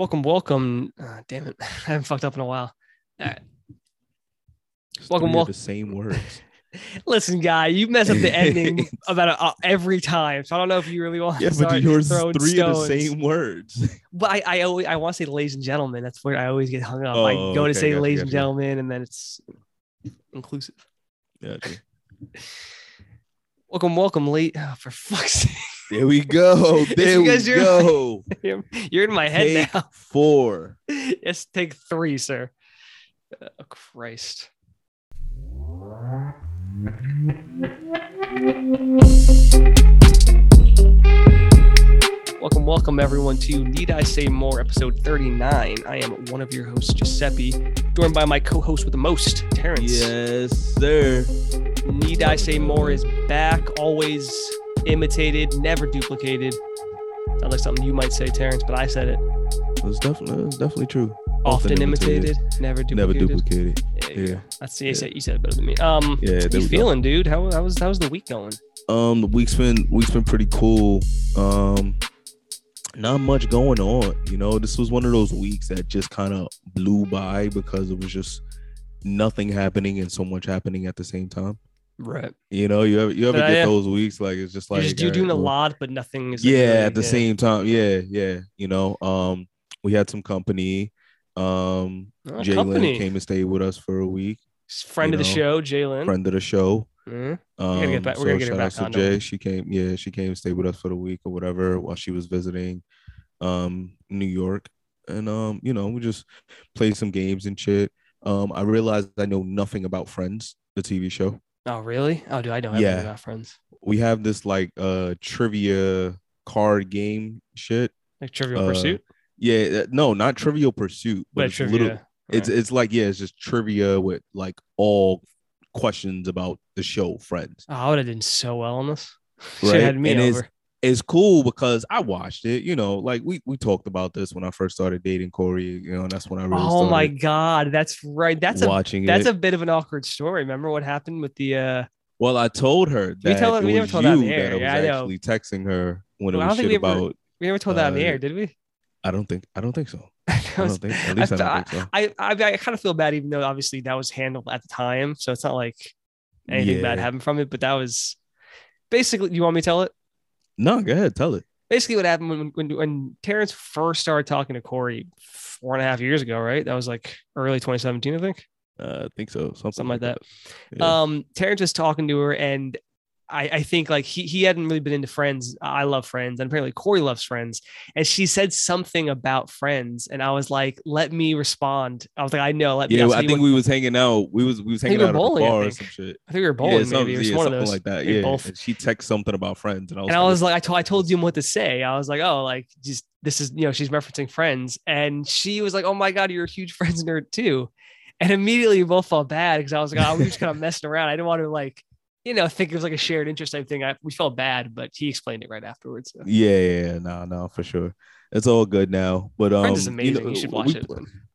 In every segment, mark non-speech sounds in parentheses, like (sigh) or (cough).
Welcome, welcome. Uh, damn it, (laughs) I haven't fucked up in a while. All right. Welcome, welcome. The same words. (laughs) Listen, guy, you mess up the (laughs) ending about uh, every time, so I don't know if you really want yeah, to but start yours three of the same words. But I, I always, I want to say, ladies and gentlemen. That's where I always get hung up. I Oh, go to say, gotcha, ladies and gentlemen, and then it's inclusive. Yeah, okay. Welcome, welcome, late. Oh, for fuck's sake, There we go. (laughs) There we you're- go. (laughs) you're in my head Take now. (laughs) four. yes, take three, sir. Oh, Christ. Welcome, welcome everyone to Need I Say More, episode 39. I am one of your hosts, Giuseppe, joined by my co host with the most, Terrence. Yes, sir. Need I Say More is back, always imitated, never duplicated. Sounds like something you might say, Terrence, but I said it. It's definitely, it's definitely true. Often, imitated, never duplicated. Never duplicated. Yeah, Yeah. That's you said you said it better than me. Um, Yeah, you feeling, dude? How, how was how was the week going? Um, the week's been week's been pretty cool. Um, not much going on. You know, this was one of those weeks that just kind of blew by because it was just nothing happening and so much happening at the same time. Right. You know, you ever you ever Yeah, get yeah. those weeks like it's just like you're just you're doing right, a lot, but nothing is. yeah at the yeah. same time yeah yeah you know um we had some company um Oh, jalen came and stayed with us for a week friend you of the show, Jalen. friend of the show Mhm. um gotta get back- we're so gonna get her back on, jay she came yeah she came and stayed with us for the week or whatever while she was visiting um new york and um you know we just played some games and shit um i realized i know nothing about friends the tv show Oh really? Oh, do I know everything Yeah. about friends? we have this like uh trivia card game shit Like Trivial Uh, Pursuit, Yeah, uh, no, not Trivial Pursuit, but, but it's trivia. little. It's it's like yeah, it's just trivia with like all questions about the show Friends. Oh, I would have done so well on this. (laughs) Should Right, have had me and over. It's cool because I watched it. You know, like we we talked about this when I first started dating Corey. You know, and that's when I really Oh my god, that's right. That's a watching that's it. a bit of an awkward story. Remember what happened with the uh well, I told her we tell her- it we never told you the air. that I was Yeah, I know. actually texting her when it Well, I was think shit we ever- about. we never told that on the Uh, air, did we? I don't think I don't think so. I was- don't think at least I, I- don't think so. I, I I kind of feel bad, even though obviously that was handled at the time, so it's not like anything bad happened from it. But that was basically. You want me to tell it? No, go ahead, tell it. Basically, what happened when when when Terrence first started talking to Corey four and a half years ago, right? That was like early 2017, I think. Uh, I think so. Something, Something like that. Yeah. Um, Terrence was talking to her, and I, I think like he he hadn't really been into Friends. I love Friends, and apparently Corey loves Friends. And she said something about Friends, and I was like, "Let me respond." I was like, "I know." Let. Yeah, I'll I think we was hanging out. We was we was hanging out were at bowling, the bar or some shit. I think we were bowling, some- maybe. It was yeah, one of something those. like that. Maybe Yeah, both. and she texted something about friends, and I was, and I like, was like, I told I told him what to say. I was like, oh, like just this is you know she's referencing Friends, and she was like, oh my god, you're a huge (laughs) Friends nerd too, and immediately we both felt bad because I was like, oh, we were just kind of messing around. I didn't want to like you know think it was like a shared interest type thing. I, we felt bad, but he explained it right afterwards. So. yeah, yeah, yeah, no, no, for sure. It's all good now, but um, Friends is amazing. You, should watch we- it.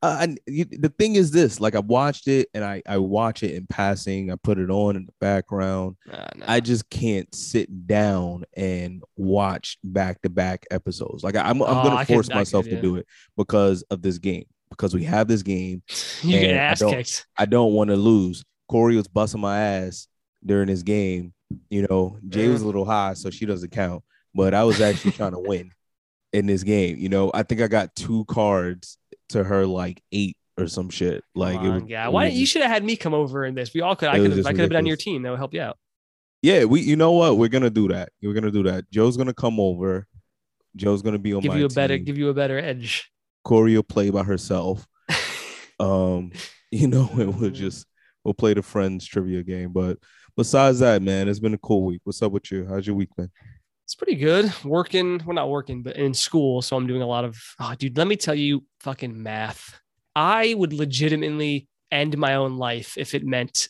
Uh, and you, the thing is this: like I watched it, and I I watch it in passing. I put it on in the background. Nah, nah. I just can't sit down and watch back to back episodes. Like I, I'm, I'm Oh, gonna I force myself could, to do it because of this game. Because we have this game, (laughs) you get and I ass don't- kicked. I don't want to lose. Corey was busting my ass during this game. You know, Jay was a little high, so she doesn't count. But I was actually trying to win in this game. You know, I think I got two cards to her like eight or some shit. Like Come it was, yeah. Why was you should have had me come over in this? We all could. I could have. I could have been on your team. That would help you out. Yeah, we. You know what? We're gonna do that. We're gonna do that. Joe's gonna come over. Joe's gonna be on Give my you a better. Give you a better edge. Corey will play by herself. (laughs) Um, you know, and (laughs) we'll just we'll play the friends trivia game. But besides that, man, it's been a cool week. What's up with you? How's your week been? It's pretty good. Working, well, not working, but in school. So I'm doing a lot of, oh, dude, let me tell you fucking math. I would legitimately end my own life if it meant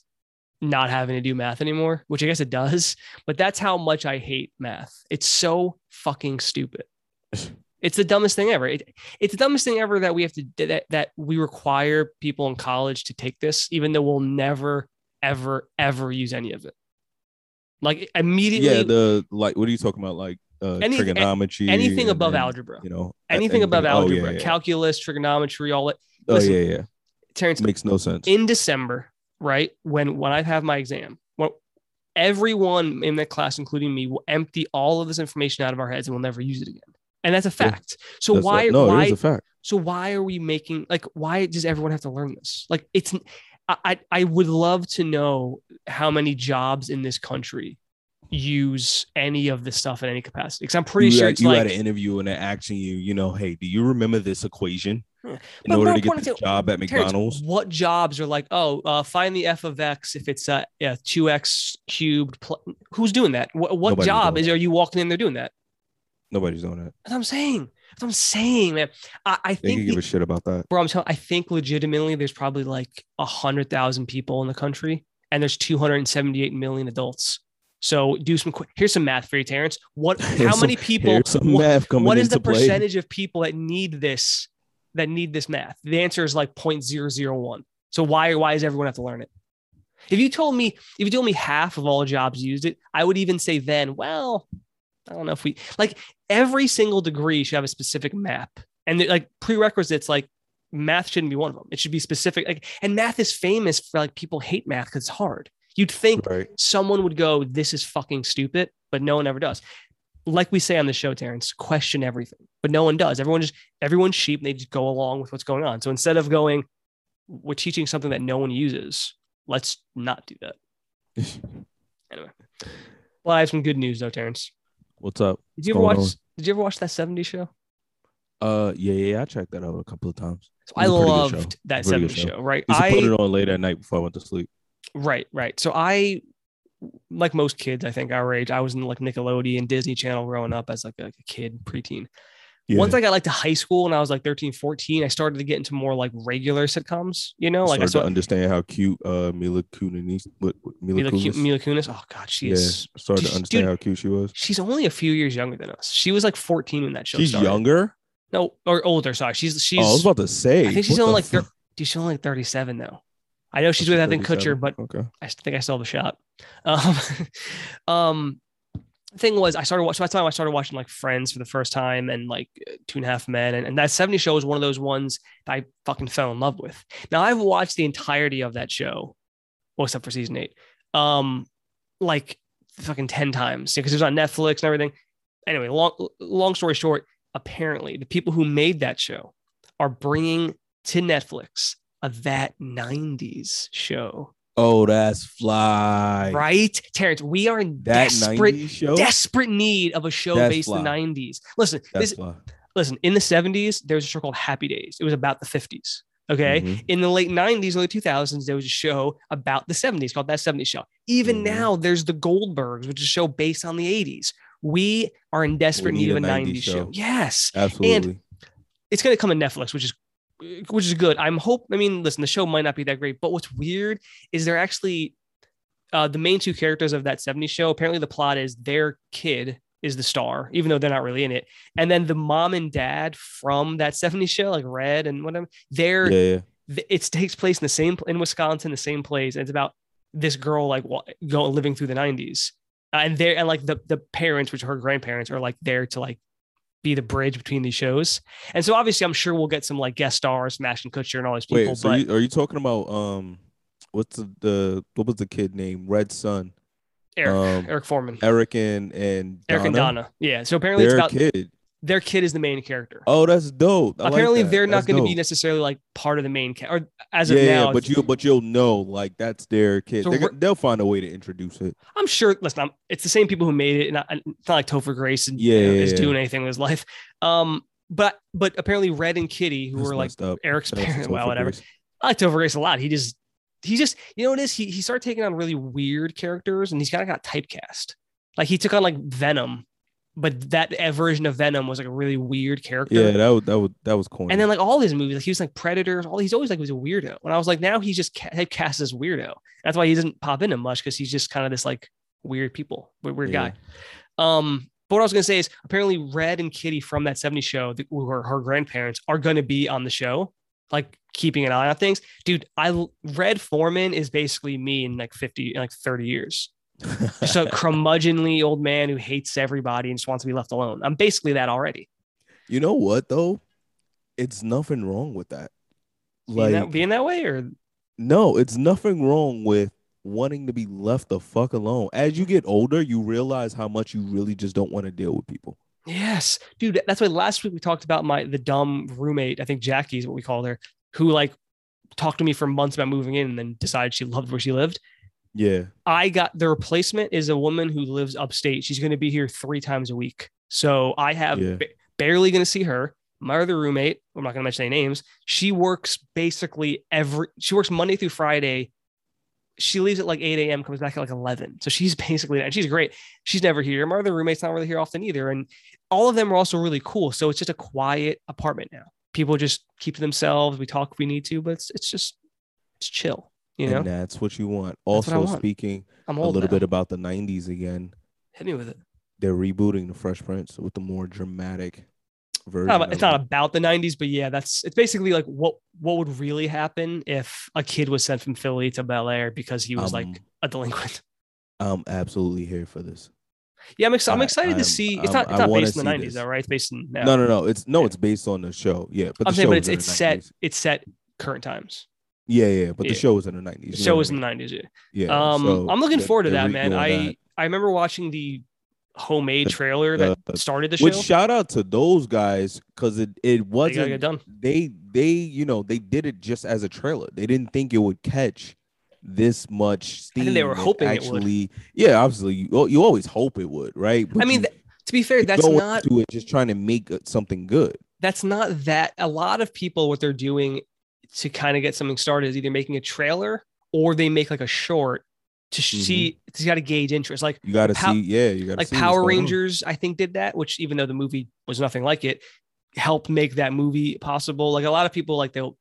not having to do math anymore, which I guess it does. But that's how much I hate math. It's so fucking stupid. (laughs) It's the dumbest thing ever. It, it's the dumbest thing ever that we have to that that we require people in college to take this, even though we'll never, ever, ever use any of it. Like immediately, Yeah, the like what are you talking about? Like uh, trigonometry, anything above then, algebra. You know, Anything above oh, algebra, yeah, yeah. calculus, trigonometry, all that. oh yeah, yeah. Terrence, Makes no sense. in December, right? When when I have my exam, well, everyone in that class, including me, will empty all of this information out of our heads and we'll never use it again. And that's a Yeah. fact. So why a, no, why is a fact. so why are we making like why does everyone have to learn this? Like it's I I would love to know how many jobs in this country use any of this stuff in any capacity. Because I'm pretty you sure had, it's you like had an interview and they're asking you, you know, hey, do you remember this equation in But order to get this to- job at McDonald's? what jobs are like, oh, uh, find the f of x if it's uh, yeah, 2x cubed. Pl- Who's doing that? What, what job is are you walking in there doing that? Nobody's doing that. That's what I'm saying. That's what I'm saying, man. I, I think, you give a shit about that. bro, I'm telling, I think legitimately there's probably like a hundred thousand people in the country and there's 278 million adults. So do some quick, here's some math for you, Terrence. What, (laughs) how Here's many people, Here's some what- math coming what is the play. percentage of people that need this that need this math the answer is like 0.001 so why why does everyone have to learn it if you told me if you told me half of all jobs used it i would even say then well i don't know if we like every single degree should have a specific map and like prerequisites like math shouldn't be one of them it should be specific like and math is famous for like people hate math because it's hard you'd think Right. someone would go, This is fucking stupid, but no one ever does. Like we say on the show, Terrence, question everything, but no one does. Everyone just, everyone's sheep and they just go along with what's going on. So instead of going, We're teaching something that no one uses, let's not do that. (laughs) Anyway, well, I have some good news though, Terrence. What's up? Did you ever watch, on? did you ever watch that 70s show? Uh, yeah, yeah, I checked that out a couple of times. So I was a pretty good loved that Pretty good 70s show. show. right? I, put it on late at night before I went to sleep. Right, right. So I, like most kids, I think our age, I was in like Nickelodeon, Disney Channel growing up as like a, a kid, preteen. Yeah. Once I got like to high school and I was like 13, 14, I started to get into more like regular sitcoms, you know, like I started saw to understand how cute uh Mila Kunis, what, what Mila, Mila, Ku- Kunis. Mila Kunis. Oh God, she yeah, is, started to understand dude, how cute she was. she's only a few years younger than us. She was like 14 when that show She's started. younger. No, or older. Sorry. She's, she's, oh, I was about to say. I think she's only like, thir- dude, she's only like 37 though. I know she's Oh, with Ethan 37? Kutcher, but okay. I think I still the shot. (laughs) Um, um, thing was, I started watching. That's time I started watching like Friends for the first time, and like Two and a Half Men, and, and that '70 show was one of those ones that I fucking fell in love with. Now I've watched the entirety of that show, well, except for season eight, um, like fucking ten times because it was on Netflix and everything. Anyway, long long story short, apparently the people who made that show are bringing to Netflix a that '90s show Oh, that's fly. right? Terrence, we are in That desperate, show. desperate need of a show That's based in the 90s. Listen, that's this, fly. listen, in the 70s, there was a show called Happy Days. It was about the 50s. Okay. Mhm. In the late 90s, early 2000s, there was a show about the 70s called That 70s Show. Even Mhm. now, there's The Goldbergs, which is a show based on the 80s. We are in desperate need, need of a a 90s, 90s show. show. Yes. Absolutely. And It's going to come on Netflix, which is which is good. I'm hope. I mean, listen, the show might not be that great, but what's weird is they're actually uh, the main two characters of that 70s show. Apparently, the plot is their kid is the star, even though they're not really in it. And then the mom and dad from that 70s show, like Red and whatever, they're yeah, yeah. it takes place in the same in Wisconsin, the same place. And it's about this girl like wa- go living through the 90s, uh, and they're and like the the parents, which are her grandparents, are like there to like be the bridge between these shows. And so obviously, I'm sure we'll get some like guest stars, from Ashton Kutcher, and all these people. Wait, so but you, are you talking about um, what's the, the what was the kid name? Red Son, Eric, um, Eric Forman, Eric and and Eric and Donna, yeah. So apparently, it's Their about kid. Their kid is the main character. Oh, that's dope. I like apparently, that. they're not going to be necessarily like part of the main ca- or as yeah, of yeah, now. but you but you'll know like that's their kid. So They're we're- gonna- they'll find a way to introduce it. I'm sure. Listen, I'm, it's the same people who made it, and I- it's not like Topher Grace and Yeah, you know, yeah, is yeah. doing anything with his life. Um, but but apparently, Red and Kitty, who That's were like up. Eric's parents, well, whatever. Grace. I like Topher Grace a lot. He just he just you know what it is. He he started taking on really weird characters, and he's kind of got typecast. Like he took on like Venom, but that version of Venom was like a really weird character. Yeah, that was that was that was corny. And then like all his movies, like he was like Predators, all he's always like he was a weirdo. And I was like, now he's just ca- typecast as weirdo. That's why he doesn't pop into much because he's just kind of this like weird people, weird, weird Yeah. guy. Um, but what I was gonna say is apparently Red and Kitty from that 70s show, th- who are her grandparents, are gonna be on the show, like keeping an eye on things. Dude, I Red Forman is basically me in like 50, in like 30 years. Just a curmudgeonly old man who hates everybody and just wants to be left alone. I'm basically that already. You know what though? It's nothing wrong with that. Being, Like that, being that way, or no, it's nothing wrong with wanting to be left the fuck alone. As you get older, you realize how much you really just don't want to deal with people. yes, dude. That's why last week we talked about my the dumb roommate. I think Jackie is what we called her, who like talked to me for months about moving in and then decided she loved where she lived. Yeah. I got the replacement is a woman who lives upstate. She's going to be here three times a week. So I have Yeah. ba- barely going to see her. My other roommate, I'm not going to mention any names. She works basically every, she works Monday through Friday. She leaves at like 8 a.m., comes back at like 11. So she's basically, and she's great. She's never here. My other roommate's not really here often either. And all of them are also really cool. So it's just a quiet apartment now. People just keep to themselves. We talk if we need to, but it's, it's just, it's chill. You know, and that's what you want. Also, want. speaking a little now. bit about the 90s again, Hit me with it. they're rebooting the Fresh Prince with the more dramatic version. not about- it's of not about the 90s but yeah that's it's basically like what what would really happen if a kid was sent from philly to bel air because he was like Um, a delinquent I'm absolutely here for this. yeah i'm, ex- I'm excited I'm- to see it's not it's not based in the 90s this. though right it's based in now No, no, no. It's no, Yeah. it's based on the show. Yeah, but the i'm saying show but it's it's set it's set current times Yeah, yeah, but Yeah. the show was in the 90s. the show was I in the 90s yeah, Yeah. um so i'm looking forward to that man i that. i remember watching the homemade trailer that started the show Which shout out to those guys because it it wasn't get done they they you know they did it just as a trailer. They didn't think it would catch this much steam. They were hoping it would. actually, Yeah, obviously you you always hope it would, right? i mean you, th- to be fair that's not into it just trying to make something good. that's not that a lot of people what they're doing to kind of get something started is either making a trailer or they make like a short to Mm-hmm. see to got to gauge interest like You got to Pow- see, yeah, you got to like power going on. rangers i think did that which even though the movie was nothing like it helped make that movie possible like a lot of people like they'll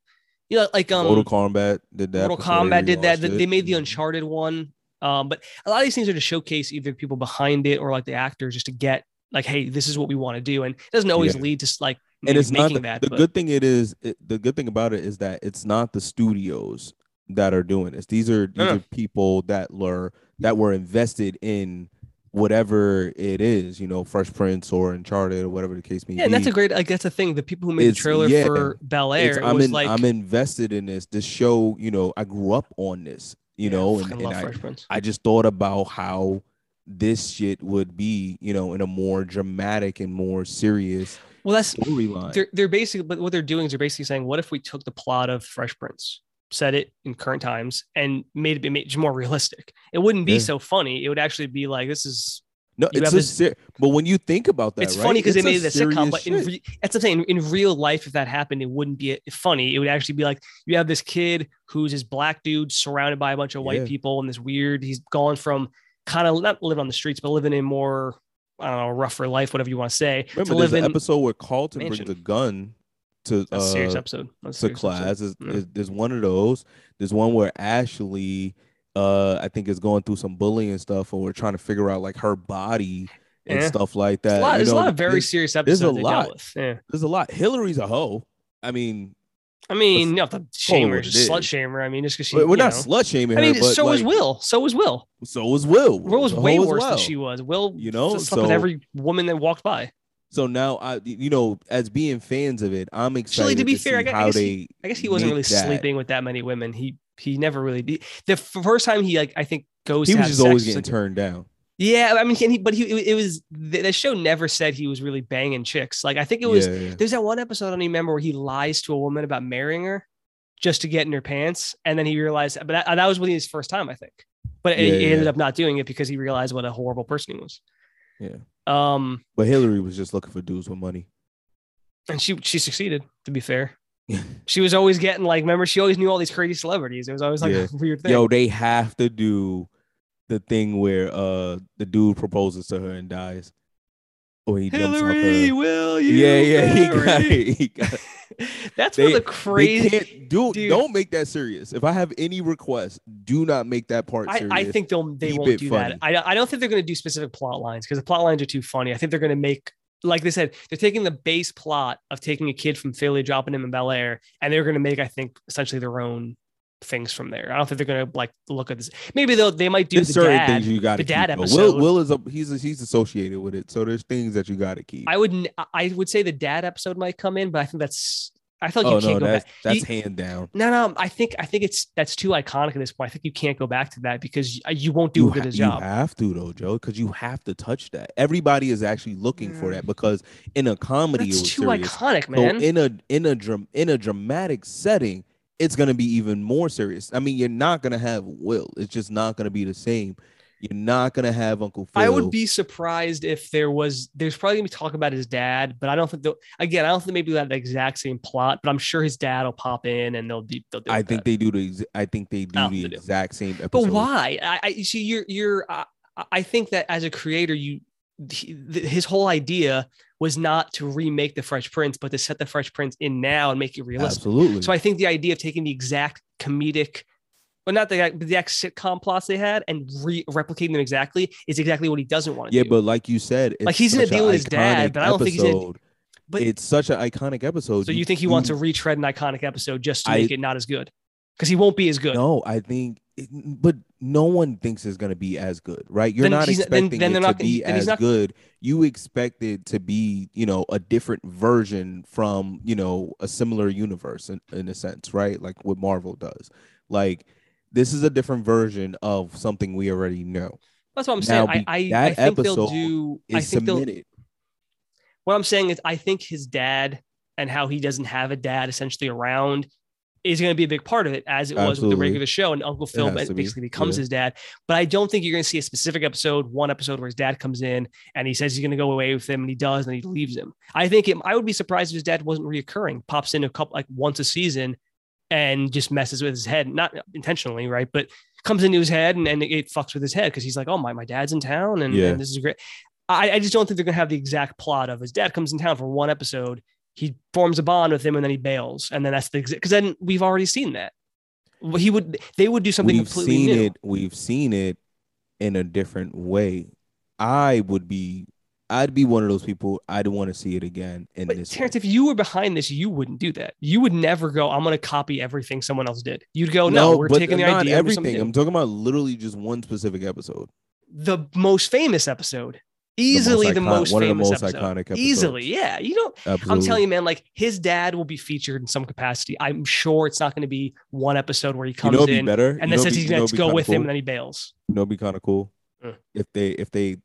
you know like um Mortal Kombat did that. Mortal Kombat did that. They it. they made the Mhm. Uncharted one. Um, but a lot of these things are to showcase either people behind it or like the actors just to get like, hey, this is what we want to do. And it doesn't always Yeah. lead to like and it's not the, that. the good thing it is it, the good thing about it is that it's not the studios that are doing this these are these are people that were that were invested in whatever it is you know fresh prince or uncharted or whatever the case may yeah, be and that's a great like that's the thing. The people who made It's- the trailer yeah. for Bel Air i'm was in, like i'm invested in this this show you know i grew up on this you yeah, know and, and I, I just thought about how this shit would be you know in a more dramatic and more serious Well, that's storyline they're they're basically but what they're doing is they're basically saying, what if we took the plot of Fresh Prince, set it in current times, and made it be made more (laughs) realistic? It wouldn't be Yeah. so funny. It would actually be like this is No, You it's a this- ser- but when you think about that, it's right, funny because they made it a sitcom, but in re- that's what I'm saying. In real life, if that happened, it wouldn't be funny. It would actually be like you have this kid who's this black dude surrounded by a bunch of white Yeah. people and this weird. He's gone from kind of not living on the streets, but living in more I don't know rougher life, whatever you want to say, remember to there's an episode where Carlton mansion. brings a gun to a serious uh, episode. That's a to serious episode. class. There's, Yeah. there's, there's one of those. There's one where Ashley, uh, I think is going through some bullying and stuff, and we're trying to figure out like her body and Yeah. stuff like There's that. a lot, there's a lot of very there's, serious there's a lot. Yeah. there's a lot. Hillary's a hoe. I mean, I mean, you don't have to shame her, just slut is. shame her. I mean, just because she, we're not know. slut shaming I her. mean, but so was Will. So was Will. So was Will. Will was way worse than she was. Will, You know, slept with every woman that walked by. So now I, you know, as being fans of it, I'm excited Actually, to be see fair, I gu- I guess they. he- I guess he wasn't really that. sleeping with that many women. He he never really did. The first time he like I think goes. He to was just sex always getting like- turned down. Yeah, I mean, he, but he it, was the, show never said he was really banging chicks. Like I think it was. yeah, yeah. There's that one episode I don't even remember where he lies to a woman about marrying her just to get in her pants, and then he realized. But that, that was when his first time, I think. But he, Yeah, ended up not doing it because he realized what a horrible person he was. Yeah. Um, But Hillary was just looking for dudes with money. and she she succeeded. To be fair, she was always getting like. Remember, she always knew all these crazy celebrities. It was always like Yeah. a (laughs) weird thing. Yo, they have to do the thing where uh the dude proposes to her and dies, or he Hillary, will you? Yeah, yeah, he got, marry? (laughs) he got (laughs) That's They- one of the crazy. can't do. Dude. Don't make that serious. If I have any requests, do not make that part I, serious. I think they'll they Keep won't do funny. that. I, I don't think they're going to do specific plot lines because the plot lines are too funny. I think they're going to make like they said they're taking the base plot of taking a kid from Philly, dropping him in Bel Air, and they're going to make I think essentially their own things from there. I don't think they're gonna like look at this. Maybe they'll they might do There's the certain dad. things you got the dad keep. episode. Will Will is a, he's a, he's associated with it, so there's things that you got to keep. I would n- I would say the dad episode might come in, but I think that's I feel like oh you can't no, go that's back. that's You- hand down. no, no, I think I think it's that's too iconic at this point. I think you can't go back to that because you, you won't do you a good ha- job. You have to though, Joe, because you have to touch that. Everybody is actually looking for mm. that because in a comedy, it That's too serious. iconic, So man. in a in a dram- in a dramatic setting, it's gonna be even more serious. I mean, you're not gonna have Will. It's just not gonna be the same. You're not gonna have Uncle Phil. I would be surprised if there was. There's probably gonna be talk about his dad, but I don't think. they'll- Again, I don't think maybe the exact same plot, but I'm sure his dad will pop in and they'll do. They'll do I that. think they do the. I think they do the they do. exact same episode. But why? I, I you see. You're. You're. Uh, I think that as a creator, you. He- th- His whole idea was not to remake the Fresh Prince, but to set the Fresh Prince in now and make it realistic. Absolutely. So I think the idea of taking the exact comedic, well, not the the exact sitcom plots they had and re- replicating them exactly is exactly what he doesn't want to yeah, do. but like you said, it's Like, he's gonna deal with his dad, but I don't think he's gonna- But- it's such an iconic episode. so you think he wants to retread an iconic episode just to I- make it not as good? Because he won't be as good. No, I think, but no one thinks it's gonna be as good, right? You're Then not he's- then- expecting then it to not be as not- good. You expect it to be, you know, a different version from, you know, a similar universe in, in a sense, right? Like what Marvel does. Like this is a different version of something we already know. That's what I'm Now, saying. I, I, that I think they'll episode do. I Is think they'll. submitted. What I'm saying is, I think his dad and how he doesn't have a dad essentially around is going to be a big part of it, as it was with the regular show. And Uncle Phil be, basically becomes yeah. his dad. But I don't think you're going to see a specific episode, one episode where his dad comes in and he says he's going to go away with him, and he does, and he leaves him. I think it, I would be surprised if his dad wasn't reoccurring, pops in a couple like once a season, and just messes with his head, not intentionally, right? But comes into his head and, and it fucks with his head because he's like, oh my, my dad's in town, and, Yeah. and this is great. I, I just don't think they're gonna have the exact plot of his dad comes in town for one episode. He forms a bond with him and then he bails, and then that's the because then we've already seen that. He would they would do something We've completely seen new. it. We've seen it in a different way. I would be. I'd be one of those people. I'd want to see it again in But this. Terrence, way. if you were behind this, you wouldn't do that. You would never go. I'm going to copy everything someone else did. You'd go, no, we're but taking the idea. everything. I'm talking about literally just one specific episode. the most famous episode, easily the icon- most, of the famous most episode. iconic. Easily, yeah. You don't. Absolutely. I'm telling you, man. Like his dad will be featured in some capacity. I'm sure it's not going to be one episode where he You comes know, what'd be in better. and You then says be- he's going to go with cool? him, and then he bails. You know, it'd be kind of cool Uh. if they if they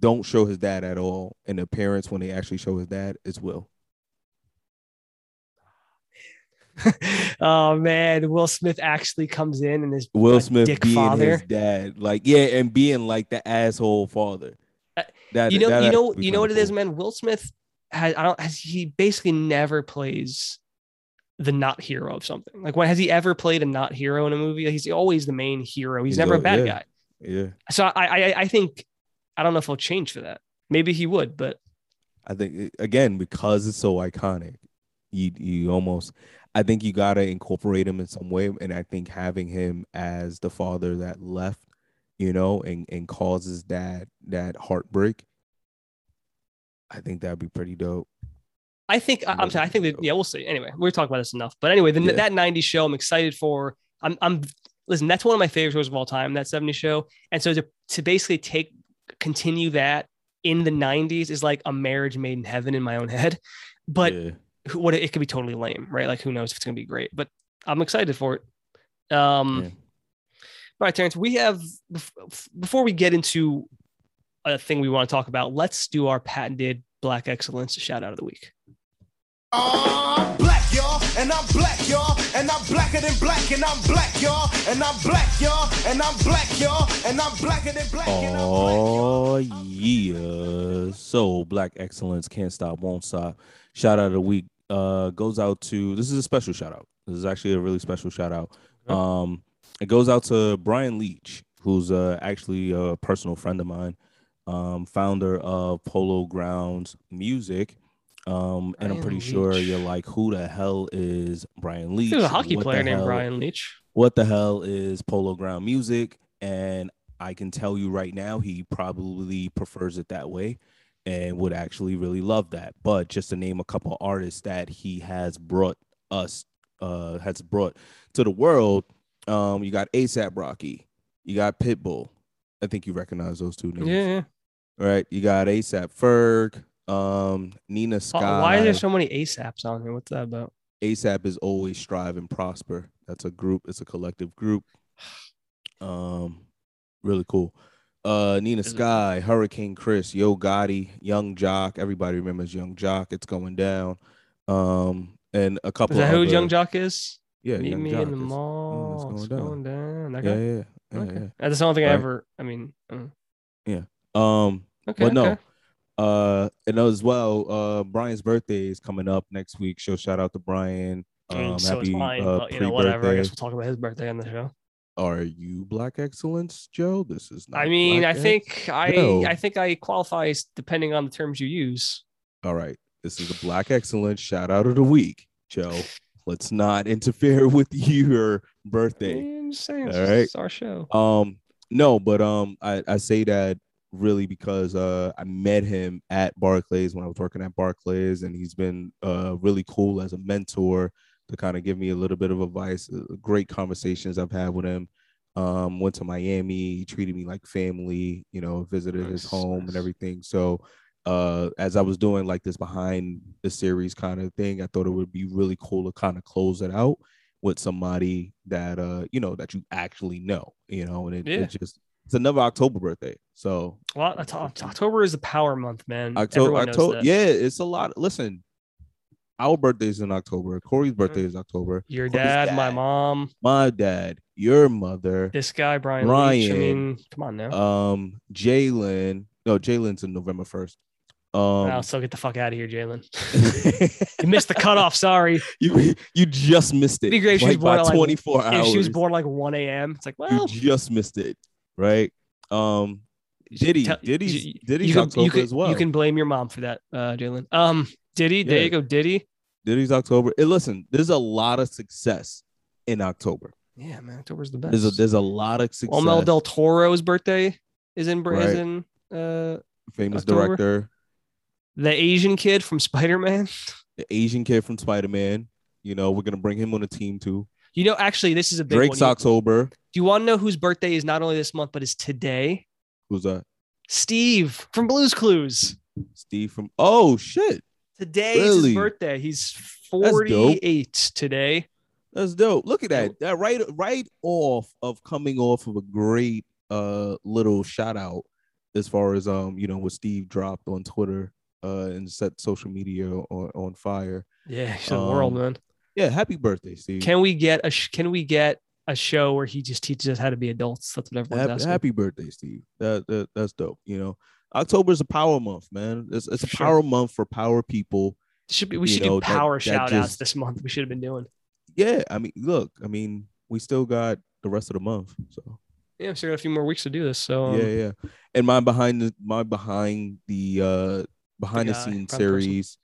don't show his dad at all, and the parents when they actually show his dad is Will. (laughs) oh man, Will Smith actually comes in and is Will Smith dick being father. his dad, like yeah, and being like the asshole father. That you know, that you know, you know what kinda it is, man. Will Smith has, I don't, has he basically never plays the not hero of something. Like, when has he ever played a not hero in a movie? He's always the main hero. He's, He's never a bad yeah. guy. Yeah, So I, I, I think, I don't know if he'll change for that. Maybe he would, but I think again because it's so iconic, you you almost. I think you gotta incorporate him in some way, and I think having him as the father that left, you know, and and causes that that heartbreak. I think that'd be pretty dope. I think I'm sorry. I think that yeah, we'll see. Anyway, we're talking about this enough. But anyway, the, Yeah. that '90s show, I'm excited for. I'm I'm listen. That's one of my favorite shows of all time. That '70s show, and so to to basically take continue that in the '90s is like a marriage made in heaven in my own head. But yeah. what it could be totally lame, right? Like who knows if it's gonna be great. But I'm excited for it. Um, Yeah. All right, Terrence. We have before we get into a thing we want to talk about. Let's do our patented Black Excellence shout out of the week. I'm black, y'all, and I'm black, y'all, and I'm blacker than black, and I'm black, y'all, and I'm black, y'all, and I'm black, y'all, and I'm blacker than black, and I'm black, Oh y'all. yeah. So Black Excellence can't stop, won't stop. Shout out of the week uh goes out to this is a special shout out. This is actually a really special shout out. Okay. Um it goes out to Bryan Leach, who's uh actually a personal friend of mine, um, founder of Polo Grounds Music. Um, and I'm pretty sure you're like, who the hell is Bryan Leach? There's a hockey What player named hell- Brian Leetch. what the hell is Polo Ground Music? And I can tell you right now, he probably prefers it that way and would actually really love that. But just to name a couple artists that he has brought us, uh, has brought to the world, Um, you got ASAP Rocky. You got Pitbull. I think you recognize those two names. Yeah. yeah. Right. You got ASAP Ferg. Um, Nina Sky. Why are there so many ASAPs on here? What's that about? ASAP is always strive and prosper. That's a group. It's a collective group. Um, really cool. Uh, Nina Is it- Sky, Hurricane Chris, Yo Gotti, Yung Joc. Everybody remembers Yung Joc. It's going down. Um, and a couple. Is that who other- Yung Joc is? Yeah, Meet me in the is- mall. it's It's going going down. That Yeah, guy? yeah, yeah, okay. yeah. That's the only thing I Right. ever. I mean, uh, Um, okay. but no, okay. uh, and as well, uh, Brian's birthday is coming up next week. So shout out to Brian. I Um, so happy mine, uh, but you know, whatever. I guess we'll talk about his birthday on the show. Are you Black Excellence, Joe? This is not. I mean, I Black Ex- think I, No. I think I qualify depending on the terms you use. All right, this is the Black Excellence shout out of the week, Joe. (laughs) Let's not interfere (laughs) with your birthday. Saying, All it's, our show. Um, no, but um, I, I say that really because uh I met him at Barclays when I was working at Barclays, and he's been uh really cool as a mentor to kind of give me a little bit of advice. Uh, great conversations I've had with him. Um, went to Miami, he treated me like family, you know, visited his home nice. and everything. So uh as I was doing like this behind the series kind of thing, I thought it would be really cool to kind of close it out with somebody that uh you know that you actually know you know and it, Yeah. it just it's another october birthday so Well, Oct- Oct- October is a power month, man. october Everyone knows october yeah it's a lot listen our birthday's in october corey's birthday is october Your Corey's dad, my mom, my dad your mother this guy, Brian. Leach. I mean, come on now. um jalen no jalen's in november 1st um Now, so get the fuck out of here, Jalen. (laughs) You missed the cutoff. Sorry. you you just missed it Be great she was born like, 24 If hours she was born like 1 a.m., it's like, well, you just missed it right um Diddy, tell- Diddy's, you- Diddy's you can, October you can, as well. You can blame your mom for that, uh, Jalen. Um, Diddy, there you go, Diddy. Diddy's October. And listen, there's a lot of success in October. Yeah, man, October's the best. There's a there's a lot of success. Guillermo Del Toro's birthday is in, is Right. in uh, famous October. director, the Asian kid from Spider Man. the Asian kid from Spider Man. You know, we're gonna bring him on the team too. You know, actually, this is a big Drake's one. October. Do you want to know whose birthday is not only this month but is today? Who's that? Steve from Blues Clues. Steve from. Oh shit, Today is his birthday. He's dope. 48 today. that's dope. Look at that. That right right off of coming off of a great uh little shout out as far as um you know what Steve dropped on Twitter uh and set social media on, on fire. Yeah, the world, Um, man. Yeah, happy birthday, Steve. Can we get a sh- can we get a show where he just teaches us how to be adults? That's what everyone's happy, asking. happy birthday, Steve. That, that that's dope. You know, October is a power month, man. It's it's a sure. power month for power people. should be we should know, do power that shout outs just- this month. We should have been doing. Yeah, I mean, look, I mean, we still got the rest of the month, so Yeah, we still got a few more weeks to do this. So um, yeah, yeah. And my behind the my behind the uh behind the guy, scenes series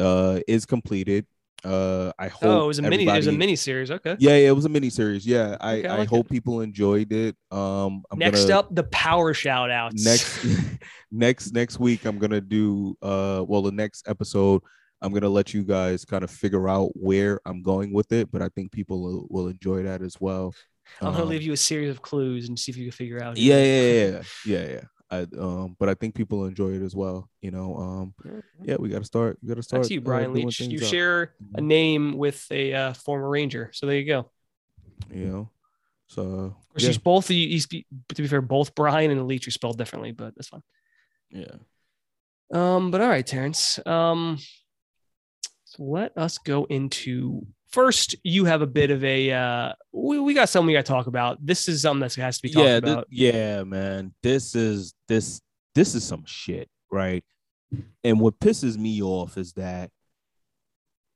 uh is completed. Uh, I hope. Oh, it was a mini. It was a mini series. Okay. Yeah, yeah, it was a mini series. Yeah, I Okay, I I, like hope people enjoyed it. Um, I'm Next gonna, up, the power shout outs. next (laughs) (laughs) next next week i'm gonna do uh well the next episode i'm gonna let you guys kind of figure out where i'm going with it but i think people will, will enjoy that as well I'm gonna Um, leave you a series of clues and see if you can figure out. yeah it (laughs) yeah yeah yeah yeah I, um but i think people enjoy it as well you know um yeah we gotta start we gotta start That's you, uh, Brian doing Leach. You up, share a name with a uh, former Ranger, so there you go. you know so Of course, yeah, he's both. He's to be fair, both Brian and Leach are spelled differently, but that's fine. yeah Um, but all right, Terrence. Um, so let us go into first. You have a bit of a. Uh, we, we got something we got to talk about. This is something that has to be talked yeah, about. yeah, man. This is this this is some shit, right? And what pisses me off is that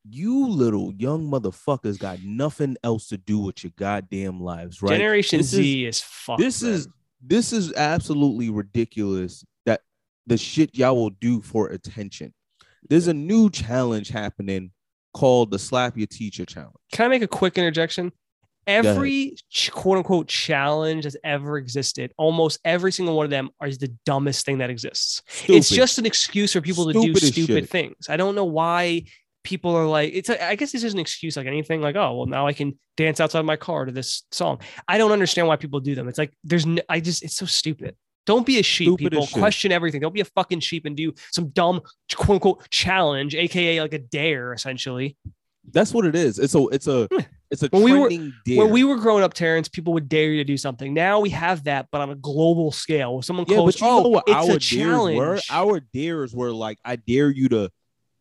you little young motherfuckers got nothing else to do with your goddamn lives, right? Generation This Z is, fucked. this is this is absolutely ridiculous that the shit y'all will do for attention. There's a new challenge happening called the slap your teacher challenge. Can I make a quick interjection? Every quote unquote challenge that's ever existed, almost every single one of them is the dumbest thing that exists. It's just an excuse for people to do Stupid stupid shit. things. I don't know why people are like, it's. A, I guess this is an excuse like anything. Like, oh well, now I can dance outside my car to this song. I don't understand why people do them. It's like there's. No, I just. It's so stupid. Don't be a sheep, Stupid people. shit. Question everything. Don't be a fucking sheep and do some dumb quote unquote challenge, aka like a dare, essentially. That's what it is. It's a it's a hmm. it's a When we were- dare. When we were growing up, Terrence, people would dare you to do something. Now we have that, but on a global scale. Where someone yeah, calls, but you oh, know what it's our a challenge. were? Our dares were like, I dare you to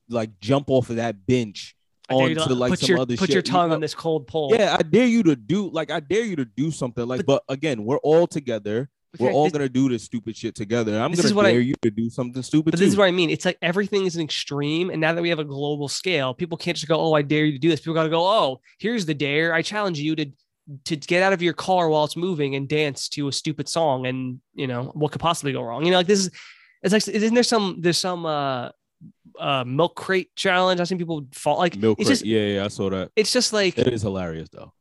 like jump off of that bench you onto to like some your, other put shit. your you tongue know? on this cold pole. Yeah, I dare you to do like I dare you to do something like. But, again, we're all together. We're all this- gonna do this stupid shit together. I'm gonna what I- dare you to do something stupid But too. this is what I mean. It's like everything is an extreme. And now that we have a global scale, people can't just go, Oh, I dare you to do this. People got to go, Oh, here's the dare. I challenge you to to get out of your car while it's moving and dance to a stupid song. And you know, what could possibly go wrong? You know, like this is it's like isn't there some there's some uh uh milk crate challenge? I've seen people fall like Milk crate. just yeah, yeah, I saw that. it's just like It is hilarious though.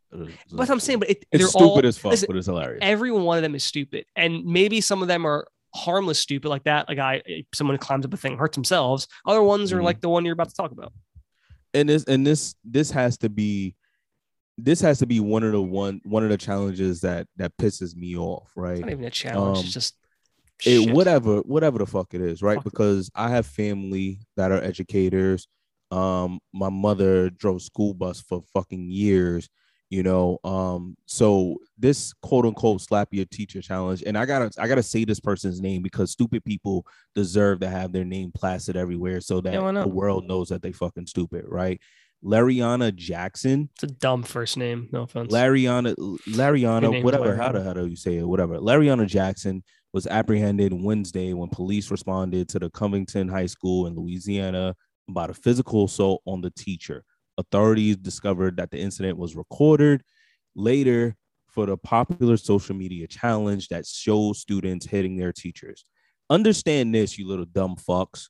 But I'm saying, but it, it's stupid all as fuck, listen, but it's hilarious. every one of them is stupid and maybe some of them are harmless stupid like that A guy, someone climbs up a thing hurts themselves other ones are Mhm. like the one you're about to talk about and this and this this has to be this has to be one of the one one of the challenges that that pisses me off, right? it's not even a challenge Um, it's just it shit. whatever whatever the fuck it is right Fuck it. because i have family that are educators um my mother drove school bus for fucking years you know um so this quote unquote slap your teacher challenge and i gotta i gotta say this person's name because stupid people deserve to have their name plastered everywhere so that Yeah, the world knows that they fucking stupid right lariana jackson it's a dumb first name no offense Lariana, Lariana, whatever. How the hell do you say it? Whatever. Lariana Jackson was apprehended Wednesday when police responded to the Covington High School in Louisiana about a physical assault on the teacher. Authorities discovered that the incident was recorded later for the popular social media challenge that shows students hitting their teachers. Understand this, you little dumb fucks.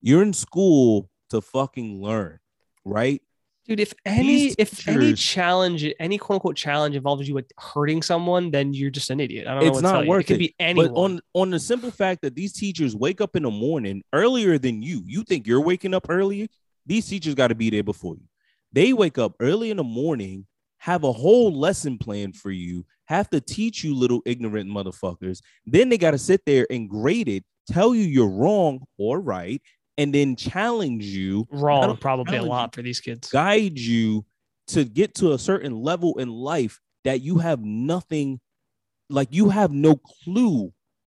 You're in school to fucking learn, right? dude if any These if any challenge any quote unquote challenge involves you with hurting someone then you're just an idiot i don't know It's what to not tell you. worth it could be anyone But on on the simple fact that these teachers wake up in the morning earlier than you, you think you're waking up earlier. These teachers got to be there before you. They wake up early in the morning, have a whole lesson plan for you, have to teach you little ignorant motherfuckers. Then they got to sit there and grade it, tell you you're wrong or right, and then challenge you, wrong probably a lot for these kids guide you to get to a certain level in life that you have nothing, like you have no clue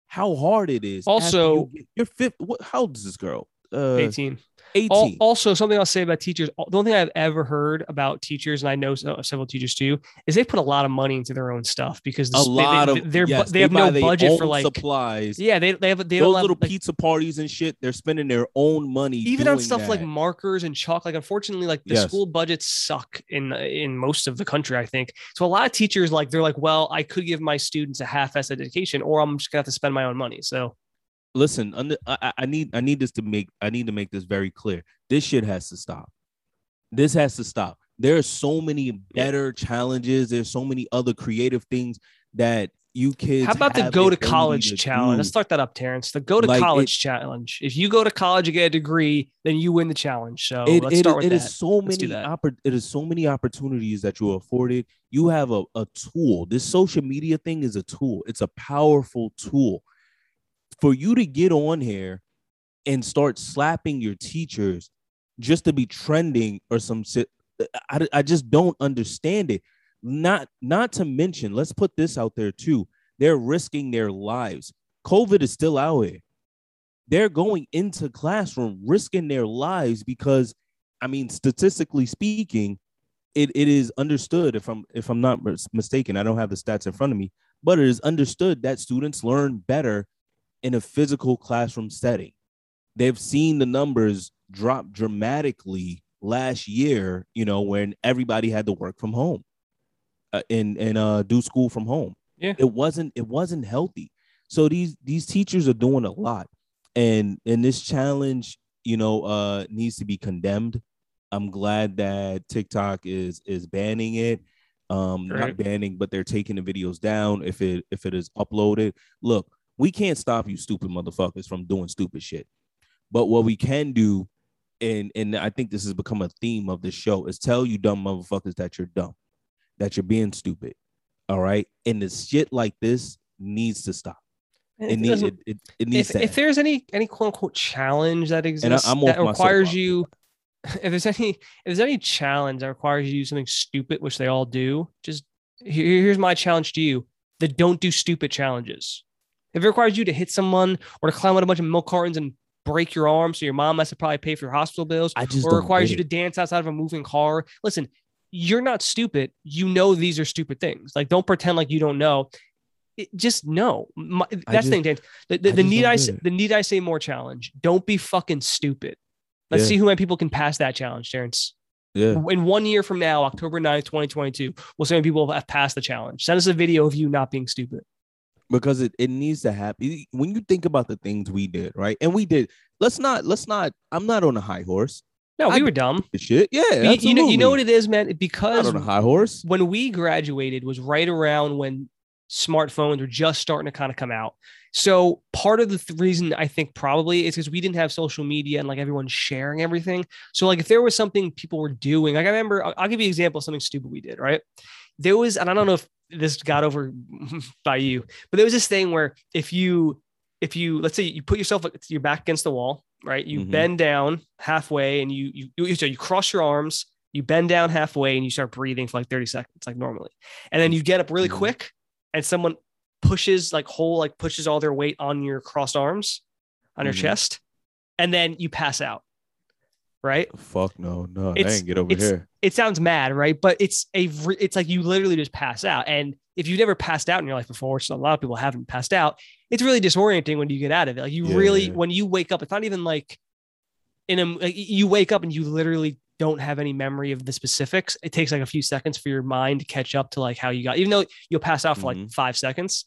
how hard it is. Also- you you're fifth. What? How old is this girl? Uh, 18 18. Al- Also, something I'll say about teachers. The only thing I've ever heard about teachers, and I know uh, several teachers too, is they put a lot of money into their own stuff because the a they- lot they, of they're, yes, they have buy no budget for like supplies. yeah they they have they Those have, little like, pizza parties and shit, they're spending their own money. even on stuff like markers and chalk. Like unfortunately, like the Yes. school budgets suck in in most of the country. I think so. A lot of teachers like they're like, well, I could give my students a half-ass education, or I'm just gonna have to spend my own money. So listen under, I, I- need i need this to make i need to make this very clear this shit has to stop this has to stop there are so many better challenges there's so many other creative things that you kids How about the go to college to challenge? do. Let's start that up, Terrence. The go to Like, college challenge. If you go to college and get a degree, then you win the challenge. So it, let's it- start with it that. is so Let's many oppor- it is so many opportunities that you are afforded you have a, a tool this social media thing is a tool it's a powerful tool for you to get on here and start slapping your teachers just to be trending or some I, I just don't understand it. Not not to mention let's put this out there too they're risking their lives. Covid is still out here. They're going into classroom risking their lives because i mean statistically speaking it, it is understood if i'm if i'm not mistaken i don't have the stats in front of me but it is understood that students learn better in a physical classroom setting. They've seen the numbers drop dramatically last year you know when everybody had to work from home uh, and and uh do school from home. Yeah. it wasn't it wasn't healthy. So these these teachers are doing a lot. And and this challenge you know uh needs to be condemned. I'm glad that tiktok is is banning it. Um Right. not banning but they're taking the videos down if it if it is uploaded. Look we can't stop you stupid motherfuckers from doing stupid shit but what we can do and and I think this has become a theme of the show is tell you dumb motherfuckers that you're dumb, that you're being stupid. All right. And the shit like this needs to stop. It needs it, it, it needs if, to if there's any any quote unquote challenge that exists that requires you (laughs) if there's any if there's any challenge that requires you to do something stupid which they all do just here, here's my challenge to you the don't do stupid challenges if it requires you to hit someone or to climb on a bunch of milk cartons and break your arm so your mom has to probably pay for your hospital bills I just or requires you to dance outside of a moving car. Listen, you're not stupid. You know these are stupid things. Like, don't pretend like you don't know. It, just know. My, that's the thing, James. The, the, I the need I say, the need I say more challenge. Don't be fucking stupid. Let's Yeah. see who many people can pass that challenge, Terrence. Yeah. In one year from now, October 9th, 2022, we'll see how many people have passed the challenge. Send us a video of you not being stupid. Because it, it needs to happen when you think about the things we did right and we did let's not let's not i'm not on a high horse No, I we were dumb. shit yeah You, you know, you know what it is, man. Because on a high horse when we graduated was right around when smartphones were just starting to kind of come out. So part of the th- reason I think probably is because we didn't have social media and like everyone sharing everything. So like if there was something people were doing, like I remember, I'll, I'll give you an example of something stupid we did. Right? There was, and I don't know if this got over (laughs) by you, but there was this thing where if you, if you, let's say you put yourself your back against the wall, right? You Mhm. bend down halfway and you you you, so you cross your arms you bend down halfway and you start breathing for like 30 seconds like normally and then you get up really Mhm. quick and someone pushes like whole like pushes all their weight on your crossed arms on your Mhm. chest and then you pass out right? Fuck no no i It's- ain't get over here. it sounds mad right? But it's a it's like you literally just pass out. And if you've never passed out in your life before which a lot of people haven't passed out it's really disorienting when you get out of it. Like you Yeah, really when you wake up it's not even like in a like you wake up and you literally don't have any memory of the specifics. It takes like a few seconds for your mind to catch up to like how you got even though you'll pass out for like Mhm. five seconds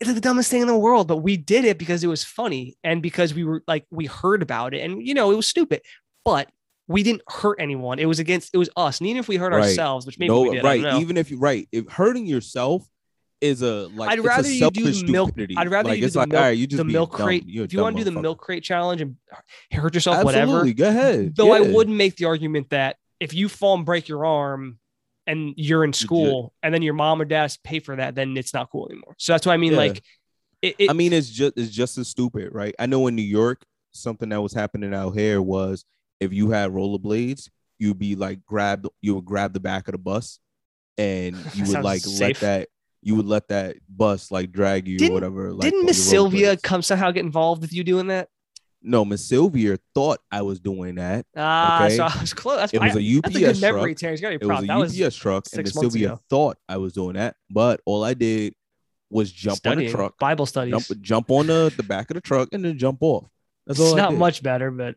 it's like the dumbest thing in the world. But we did it because it was funny and because we were like we heard about it. And you know it was stupid but we didn't hurt anyone it was against it was us and even if we hurt Right. ourselves which maybe no we did right I don't know. even if you right if hurting yourself is a like I'd rather you do the milk. stupidity. I'd rather like, you do the like, milk, right, you the milk crate. If you want to do the milk crate challenge and hurt yourself, Absolutely, whatever. go ahead Though I wouldn't make the argument that if you fall and break your arm and you're in school and then your mom or dad has to pay for that, then it's not cool anymore. So that's what I mean. Yeah. Like, it, it, I mean, it's just it's just as stupid, right? I know in New York, something that was happening out here was if you had rollerblades, you'd be like grabbed, you would grab the back of the bus, and (laughs) you would like safe. let that you would let that bus like drag you Didn't- or whatever. Like, didn't Miss Sylvia come somehow get involved with you doing that? No, Miss Sylvia thought I was doing that. Ah, Okay. so I was close. That's, It was I- a that's a good UPS memory, truck. Got to It was a That was UPS truck, and Miss Sylvia ago. thought I was doing that, but all I did was jump on the truck, Bible studies. jump jump on the, the back of the truck, and then jump off. That's it's all I not did. much better, but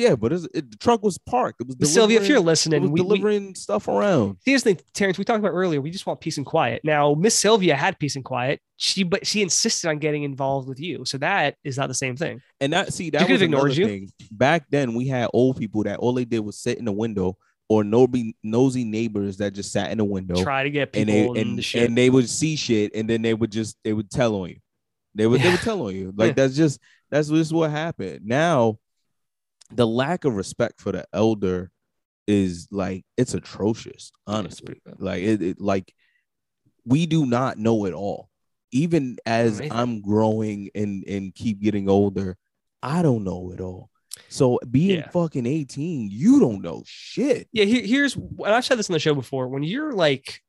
Yeah, but it, the truck was parked. It was Sylvia, if you're listening, we, we, delivering stuff around. here's the thing, Terrence. We talked about earlier. We just want peace and quiet. Now, Miss Sylvia had peace and quiet. She, but she insisted on getting involved with you. So that is not the same thing. And that see that could've was ignored you. thing. Back then, we had old people that all they did was sit in the window, or nosy nosy neighbors that just sat in the window, Try to get and people they in and, the shit. and they would see shit, and then they would just they would tell on you. They would they would (laughs) tell on you. Like Yeah. that's just that's just what happened. Now, the lack of respect for the elder is like it's atrocious. Honestly, like it, it like we do not know it all even as Amazing. i'm growing and and keep getting older i don't know it all so being Yeah. fucking 18 you don't know shit Yeah, here, here's and I've said this on the show before. When you're like,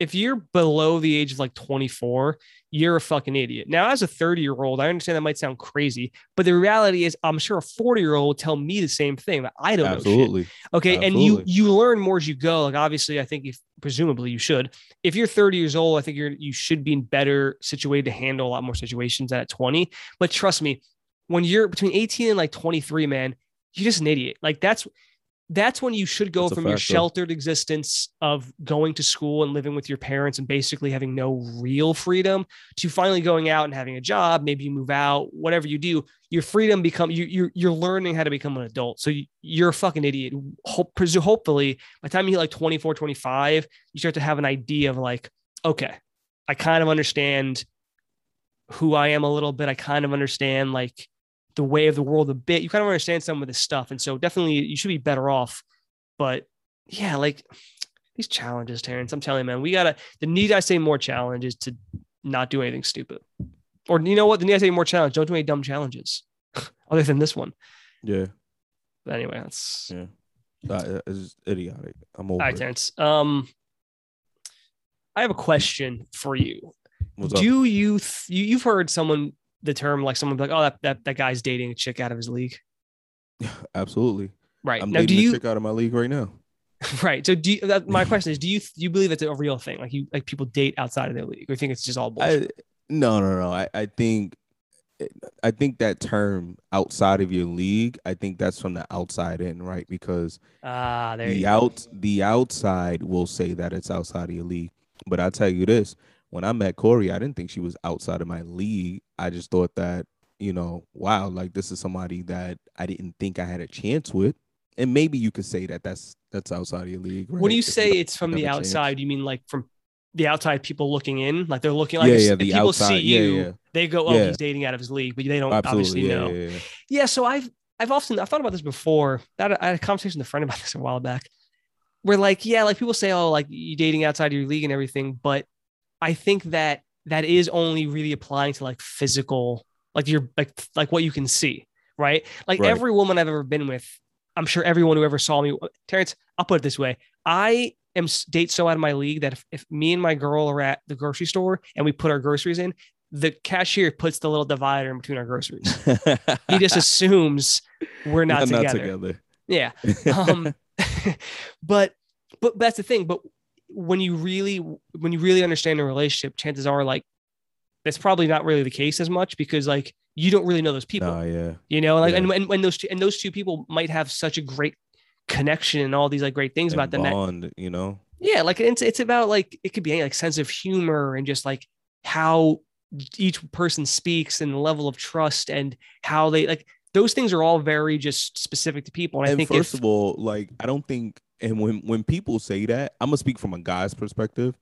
if you're below the age of like 24, you're a fucking idiot. Now, as a 30 year old, I understand that might sound crazy, but the reality is, I'm sure a 40 year old tell me the same thing that I don't know. shit. absolutely Okay. And you you learn more as you go. Like obviously, I think if presumably you should. If you're 30 years old, I think you're you should be in better situated to handle a lot more situations than at 20. But trust me, when you're between 18 and like 23, man, you're just an idiot. Like that's that's when you should go That's from your sheltered existence of going to school and living with your parents and basically having no real freedom to finally going out and having a job. Maybe you move out, whatever you do, your freedom become you you're you're learning how to become an adult. So you, you're a fucking idiot. Hope, hopefully, by the time you hit like 24, 25, you start to have an idea of like, okay, I kind of understand who I am a little bit. I kind of understand like the way of the world a bit. You kind of understand some of this stuff, and so definitely you should be better off. But yeah, like these challenges, Terrence. I'm telling you, man, we gotta. The need I say more challenge is to not do anything stupid, or you know what? The need I say more challenge. Don't do any dumb challenges, (laughs) other than this one. Yeah, But anyway, that's yeah. That is idiotic. I'm all over right, it. Terrence. Um, I have a question for you. What's up? Do you, th- you you've heard someone the term like someone be like, oh, that, that that guy's dating a chick out of his league, (laughs) Absolutely. right? I'm now, do you a chick out of my league right now. (laughs) right? So, do you, that, my (laughs) question is, do you do you believe it's a real thing? Like you like people date outside of their league, or you think it's just all bullshit? I, no, no, no. I, I think I think that term outside of your league, I think that's from the outside in, right? Because ah, there the you go. out the outside will say that it's outside of your league. But I tell you this, when I met Corey, I didn't think she was outside of my league. I just thought that, you know, wow, like this is somebody that I didn't think I had a chance with. And maybe you could say that that's that's outside of your league. When you If say it's from the a chance. outside, you mean like from the outside people looking in? Like they're looking like Yeah, if, yeah, the people outside. see you, yeah. they go, "Oh, Yeah. he's dating out of his league," but they don't Absolutely, obviously yeah, know. yeah, yeah. Yeah, so I've I've often I've thought about this before. That I had a conversation with a friend about this a while back. Where like, yeah, like people say, oh, like you dating outside of your league and everything, but I think that that is only really applying to like physical, like your like like what you can see, right? Like Right. every woman I've ever been with, I'm sure everyone who ever saw me, Terrence, I'll put it this way: I am date so out of my league that if, if me and my girl are at the grocery store and we put our groceries in, the cashier puts the little divider in between our groceries he just (laughs) assumes we're not, together. Yeah. Um, (laughs) but but that's the thing. But when you really when you really understand a relationship, chances are like that's probably not really the case as much because like you don't really know those people. Yeah. You know, like Yeah. and, and when those two and those two people might have such a great connection and all these like great things about And them. that- bond, you know. yeah, like it's it's about like it could be any like sense of humor and just like how each person speaks and the level of trust and how they like those things are all very just specific to people. And, I think first if of all, like I don't think, and when when people say that, I'm gonna speak from a guy's perspective.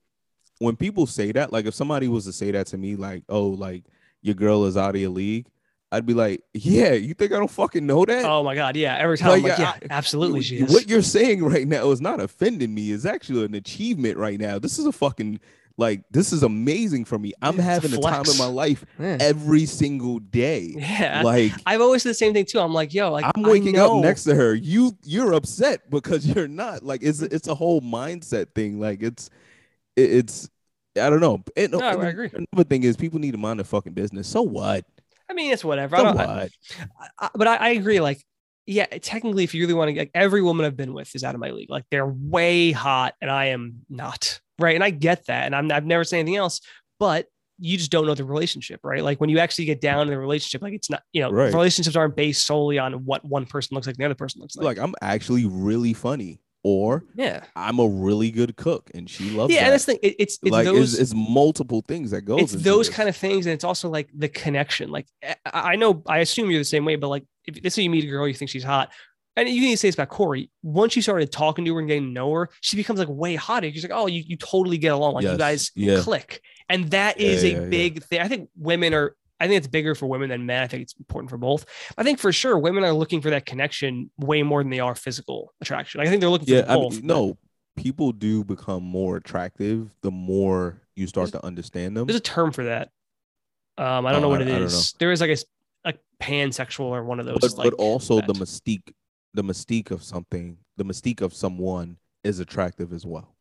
When people say that, like if somebody was to say that to me, like, oh, like your girl is out of your league, I'd be like, yeah, you think I don't fucking know that? oh my god, yeah, every time I'm Like, like, yeah, I- absolutely she is. What you're saying right now is not offending me. It's actually an achievement right now. This is a fucking like this is amazing for me. I'm It's a having the time of my life Yeah. every single day. Yeah. Like I've always said the same thing too. I'm like, yo, like I'm waking up next to her. You you're upset because (laughs) you're not. Like it's mm. it's a whole mindset thing. Like it's it's I don't know. And, No, I agree. Another thing is people need to mind their fucking business. So what? I mean, it's whatever. I So don't, what? I, I, but I, I agree. Like, yeah, technically, if you really want to, like, every woman I've been with is out of my league. Like, they're way hot, and I am not. Right, and I get that, and I'm I've never said anything else. But you just don't know the relationship, right? Like when you actually get down in the relationship, like it's not, you know, Right. relationships aren't based solely on what one person looks like, and the other person looks like. like I'm actually really funny, or yeah, I'm a really good cook, and she loves it. yeah, that. and that's the thing. It, it's it's like those it's, it's multiple things that goes. it's those this. kind of things and it's also like the connection like I, I know i assume you're the same way but like if this is you meet a girl you think she's hot and you can even say this about corey once you started talking to her and getting to know her she becomes like way hotter she's like oh you, you totally get along like you guys yeah. click and that Yeah, is a yeah, yeah. big thing i think women are i think it's bigger for women than men i think it's important for both i think for sure women are looking for that connection way more than they are physical attraction Like, i think they're looking for Yeah, I both mean, no, people do become more attractive the more you start to understand them. There's a term for that. Um, I don't Oh, know what I- it I is. There is like a, a pansexual or one of those. but, like, but also the mystique the mystique of something the mystique of someone is attractive as well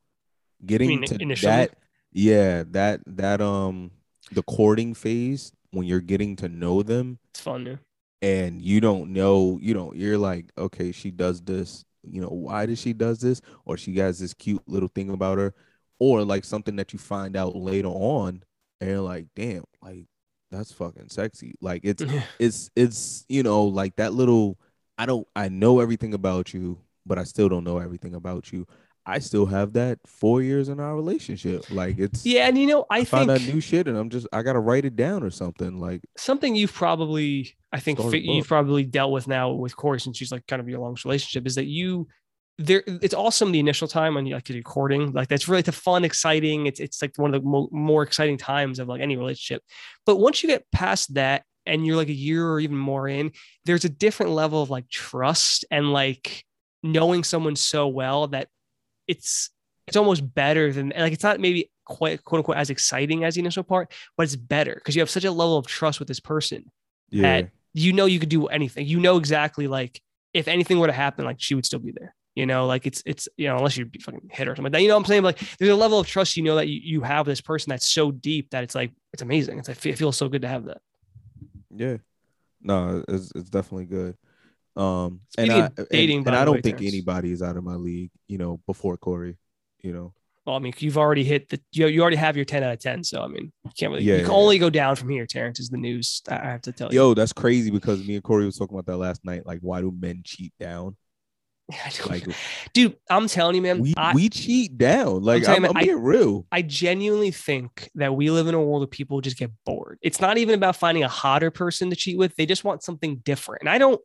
getting mean to initially? that yeah that that um the courting phase when you're getting to know them it's fun. Yeah. and you don't know you know you're like okay she does this you know why does she does this or she has this cute little thing about her or like something that you find out later on and you're like damn like that's fucking sexy like it's (laughs) it's it's you know like that little i don't i know everything about you but i still don't know everything about you i still have that four years in our relationship like it's yeah, and you know, I, i, find out new shit and i'm just i gotta write it down or something like something you've probably, I think, you've probably dealt with now with Corey since she's like kind of your longest relationship is that you. There, it's awesome the initial time when you like you're courting, like that's really the fun, exciting. It's it's like one of the mo- more exciting times of like any relationship. But once you get past that, and you're like a year or even more in, there's a different level of like trust and like knowing someone so well that it's it's almost better than like it's not maybe quite quote unquote as exciting as the initial part, but it's better because you have such a level of trust with this person Yeah. that you know you could do anything. You know exactly like if anything were to happen, like she would still be there. You know, like it's it's you know, unless you be fucking hit or something like that. You know what I'm saying? Like there's a level of trust you know that you, you have this person that's so deep that it's like it's amazing. It's like it feels so good to have that. Yeah. No, it's it's definitely good. Um and I, of and- and, I don't way, think Terrence. anybody is out of my league, you know, before Corey, you know. Well, I mean, you've already hit the you, you already have your 10 out of 10. So I mean, you can't really Yeah, you can yeah, only go down from here, Terrence, is the news. I I have to tell you. Yo, that's crazy because me and Corey was talking about that last night. Like, why do men cheat down? (laughs) I Like dude, I'm telling you, man, we I, we cheat down. Like I'm, you, I'm I- being real. I genuinely think that we live in a world where people just get bored. It's not even about finding a hotter person to cheat with. They just want something different. And I don't,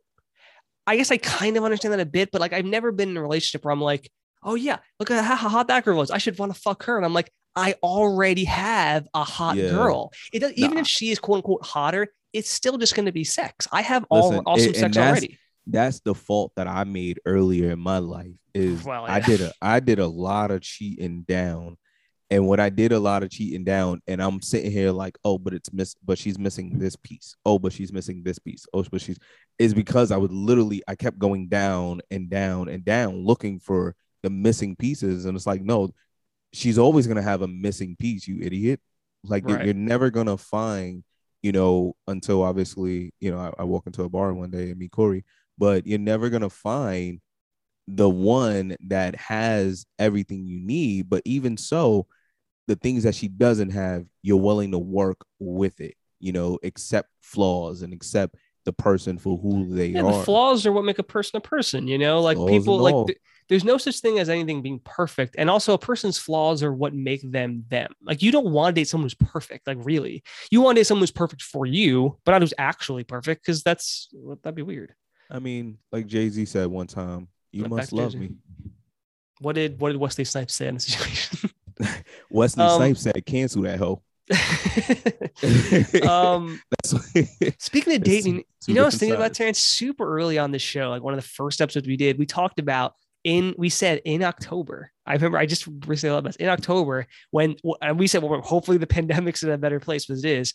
I guess I kind of understand that a bit, but like I've never been in a relationship where I'm like, oh yeah, look at how hot that girl was. I should want to fuck her. And I'm like, I already have a hot Yeah. girl. It does, even if she is quote unquote hotter, it's still just going to be sex. I have all Listen, awesome and- sex already. That's the fault that I made earlier in my life. Is Well, I did a (laughs) I did a lot of cheating down. And when I did a lot of cheating down, and I'm sitting here like, oh, but it's miss, but she's missing this piece. Oh, but she's missing this piece. Oh, but she's is because I would literally I kept going down and down and down looking for the missing pieces, and it's like, no, she's always gonna have a missing piece, you idiot. Like you're, Right. you're never gonna find, you know, until obviously, you know, I, I walk into a bar one day and meet Corey, but you're never gonna find the one that has everything you need. But even so, the things that she doesn't have, you're willing to work with it, you know, accept flaws and accept the person for who they Yeah, are. the flaws are what make a person a person, you know, like Flaws people like th- there's no such thing as anything being perfect. And also a person's flaws are what make them them. Like you don't want to date someone who's perfect, like really. You want to date someone who's perfect for you, but not who's actually perfect, because that's that'd be weird. I mean, like Jay Z said one time, you must love Jay-Z. me. What did what did Wesley Snipes say in the situation? (laughs) Wesley Um, Snipes said, cancel that hoe. (laughs) um (laughs) speaking of dating, two you know, I was thinking about. Terrence super early on this show, like one of the first episodes we did, we talked about in, we said in October. I remember I just recently about this in October when and we said, well, hopefully the pandemic's in a better place, but it is.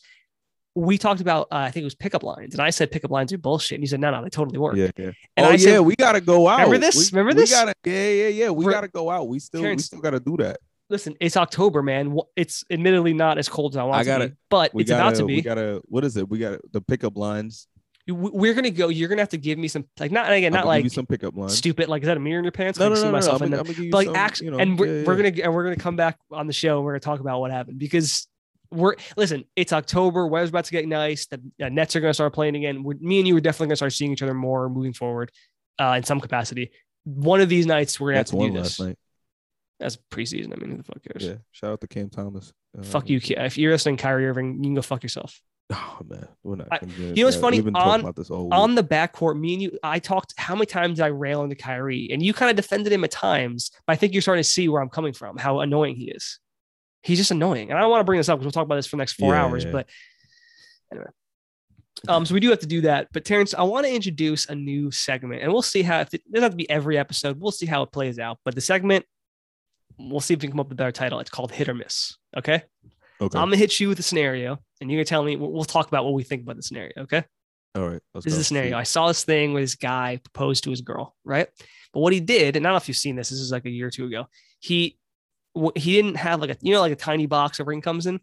We talked about, uh, I think it was pickup lines, and I said pickup lines are bullshit. And you said, no, no, they totally work. yeah, yeah. And oh I yeah, said- we gotta go out. Remember this? We, Remember we this? gotta, yeah, yeah, yeah. We For- gotta go out. We still, we still gotta do that. Listen, it's October, man. It's admittedly not as cold as I want I it to gotta- be, but We it's gotta, about to we be. gotta. What is it? We got the pickup lines. We- We're gonna go. You're gonna have to give me some, like, not again, not like some pickup lines. stupid. Like, is that a mirror in your pants? No, no, no, see no, no. myself I'm gonna. I'm gonna give you but like actually, you know, and we're, yeah, we're gonna and we're gonna come back on the show and we're gonna talk about what happened because we're listen. It's October. Weather's about to get nice. The uh, Nets are gonna start playing again. We're, me and you are definitely gonna start seeing each other more moving forward, uh, in some capacity. One of these nights we're gonna have to one do last this. night. That's preseason. I mean, who the fuck cares? Yeah. Shout out to Cam Thomas. Uh, Fuck you, if you're listening, Kyrie Irving, you can go fuck yourself. Oh man, we're not. I- you know what's funny? On- about this all on the backcourt, me and you, I talked. How many times did I rail into Kyrie, and you kind of defended him at times. But I think you're starting to see where I'm coming from, how annoying he is. He's just annoying, and I don't want to bring this up because we'll talk about this for the next four Yeah, hours. yeah. But anyway, um, so we do have to do that. But Terrence, I want to introduce a new segment, and we'll see how. If it doesn't have to be every episode, we'll see how it plays out. But the segment, we'll see if we can come up with a better title. It's called Hit or Miss. Okay. okay. I'm gonna hit you with a scenario, and you're gonna tell me. We'll, talk about what we think about the scenario. Okay. all right. This is a scenario. I saw this thing where this guy proposed to his girl, right? But what he did, and I don't know if you've seen this. This is like a year or two ago. He he didn't have like a you know like a tiny box a ring comes in.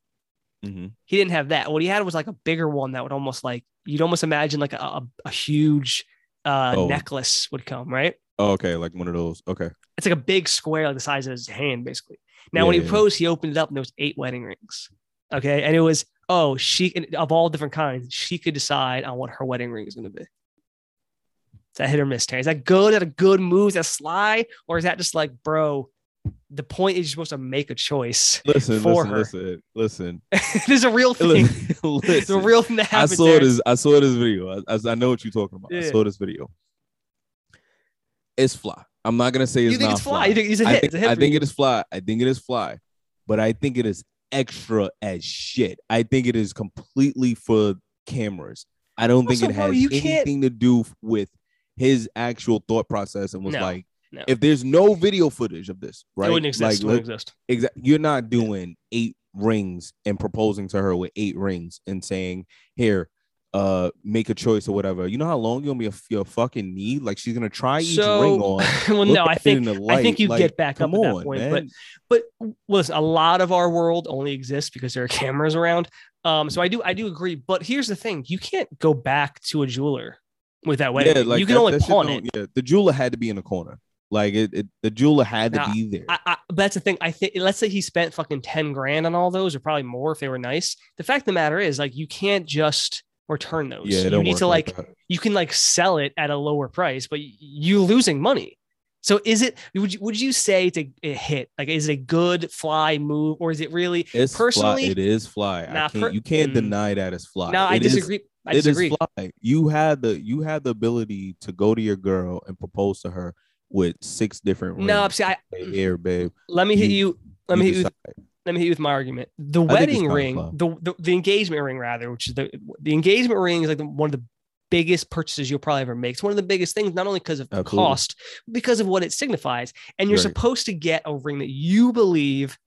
Mhm. He didn't have that. What he had was like a bigger one that would almost like you'd almost imagine like a, a, a huge uh, Oh. necklace would come, right? Oh, okay, like one of those. Okay. It's like a big square, like the size of his hand, basically. Now, when Yeah, he yeah. proposed, he opened it up and there was eight wedding rings. Okay, and it was oh she of all different kinds, she could decide on what her wedding ring is going to be. Is that hit or miss, Terry? Is that good? Is that a good move? Is that sly, or is that just like, bro? The point is you're supposed to make a choice. Listen, For listen, her. listen, listen. (laughs) There's a real thing. (laughs) Listen, It's a real thing that I saw Terrence. this. I saw this video. I, I, I know what you're talking about. I saw this video. It's fly. I'm not gonna say it's You think not it's fly? You think it's a I hit? think, It's a hit I think it is fly. I think it is fly, but I think it is extra as shit. I think it is completely for cameras. I don't think Also, it bro, has can't- anything to do with his actual thought process and was No, like, no. if there's no video footage of this, right? It wouldn't exist. Like, it wouldn't exist. Exactly. You're not doing eight rings and proposing to her with eight rings and saying, "Here, uh, make a choice or whatever." You know how long you're gonna be a, your fucking need? Like she's gonna try each So, ring (laughs) on. well, no, I think in the I think you like, get back up come at that point, man. but but listen, a lot of our world only exists because there are cameras around. Um, so I do I do agree, but here's the thing: you can't go back to a jeweler with that wedding. ring. you can that- only pawn it. Yeah, the jeweler had to be in the corner. Like it, it the jeweler had to be there. I, I, but that's the thing. I think let's say he spent fucking ten grand on all those, or probably more if they were nice. The fact of the matter is, like, you can't just return those. yeah, you need to like that. you can like sell it at a lower price, but you're losing money. So is it would you would you say it's a, a hit? Like is it a good fly move or is it really It's personally- fly. It is fly. Nah, I can't, per- you can't mm. deny that it's fly. No, I It is- disagree. I it is disagree. fly. You had the you had the ability to go to your girl and propose to her with six different rings. No, see, I Say, mm. here, babe. let me hit You- you. Let me you hit you. Let me hit you with my argument. The wedding ring, the, the the engagement ring rather, which is the the engagement ring is like the, one of the biggest purchases you'll probably ever make. It's one of the biggest things, not only because of the Absolutely. cost, because of what it signifies. And you're Right. supposed to get a ring that you believe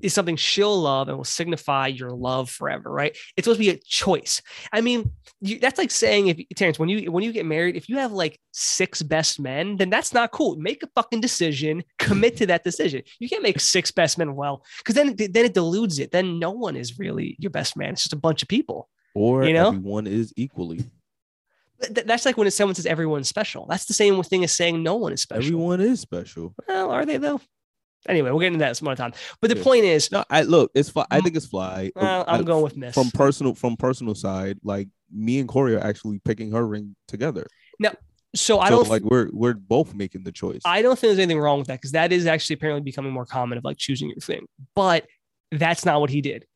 is something she'll love and will signify your love forever, right? It's supposed to be a choice. I mean, you, that's like saying if Terrence, when you when you get married, if you have like six best men, then that's not cool. Make a fucking decision, commit to that decision. You can't make six best men well, because then then it deludes it. Then no one is really your best man. It's just a bunch of people. Or You know? one is equally. Th- th- that's like when someone says everyone's special. That's the same thing as saying no one is special. Everyone is special. Well, are they though? Anyway, we'll get into that some other time. But the Yeah. point is, No, I look, it's fly. I Mm. think it's fly. well, I- I'm going with miss. from personal from personal side. Like me and Corey are actually picking her ring together. No, so I so don't like we're we're both making the choice. I don't think there's anything wrong with that because that is actually apparently becoming more common of like choosing your thing. But that's not what he did.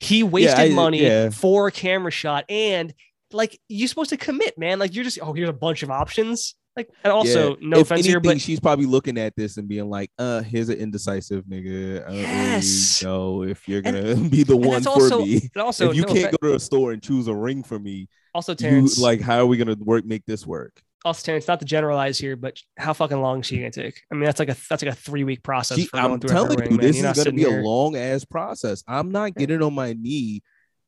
He wasted I- money yeah. for a camera shot and like you're supposed to commit, man. Like you're just oh here's a bunch of options. Like and also Yeah. no if offense here, anything, but she's probably looking at this and being like, "Uh, here's an indecisive nigga. I don't Yes. really know if you're gonna (laughs) be the one for also me. and also if you no can't offen- go to a store and choose a ring for me, also you Terrence like, how are we gonna work make this work? also Terrence not to generalize here, but how fucking long is she gonna take? I mean that's like a that's like a three week process. She- for I'm telling you, man. this is gonna be a long ass process. I'm not getting on my knee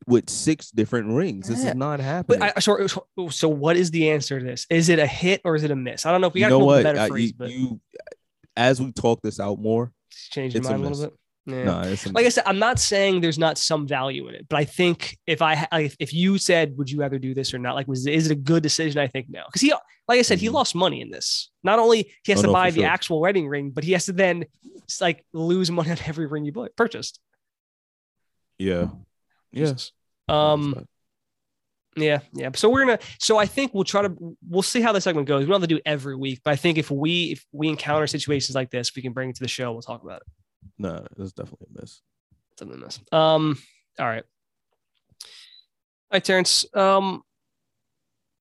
with six different rings. This Yeah. is not happening. But I, so, so- what is the answer to this? Is it a hit or is it a miss? I don't know if we got to know come up with what? a better I- phrase, you, but you, as we talk this out more, change your it's a mind a little bit. Yeah. no, like I said, I'm not saying there's not some value in it, but I think if I if you said, would you rather do this or not? Like, was is it a good decision? I think no, because he, like I said, he Mhm. lost money in this. Not only he has Oh, to no, buy the sure. actual wedding ring, but he has to then like lose money on every ring you bought, purchased. yeah, yeah. Jesus. Um. Yeah, yeah. So we're gonna. So I think we'll try to. We'll see how the segment goes. We don't have to do it every week, but I think if we if we encounter situations like this, we can bring it to the show. We'll talk about it. no, it's definitely a miss. something this. Um, all right. All right, Terrence. Um,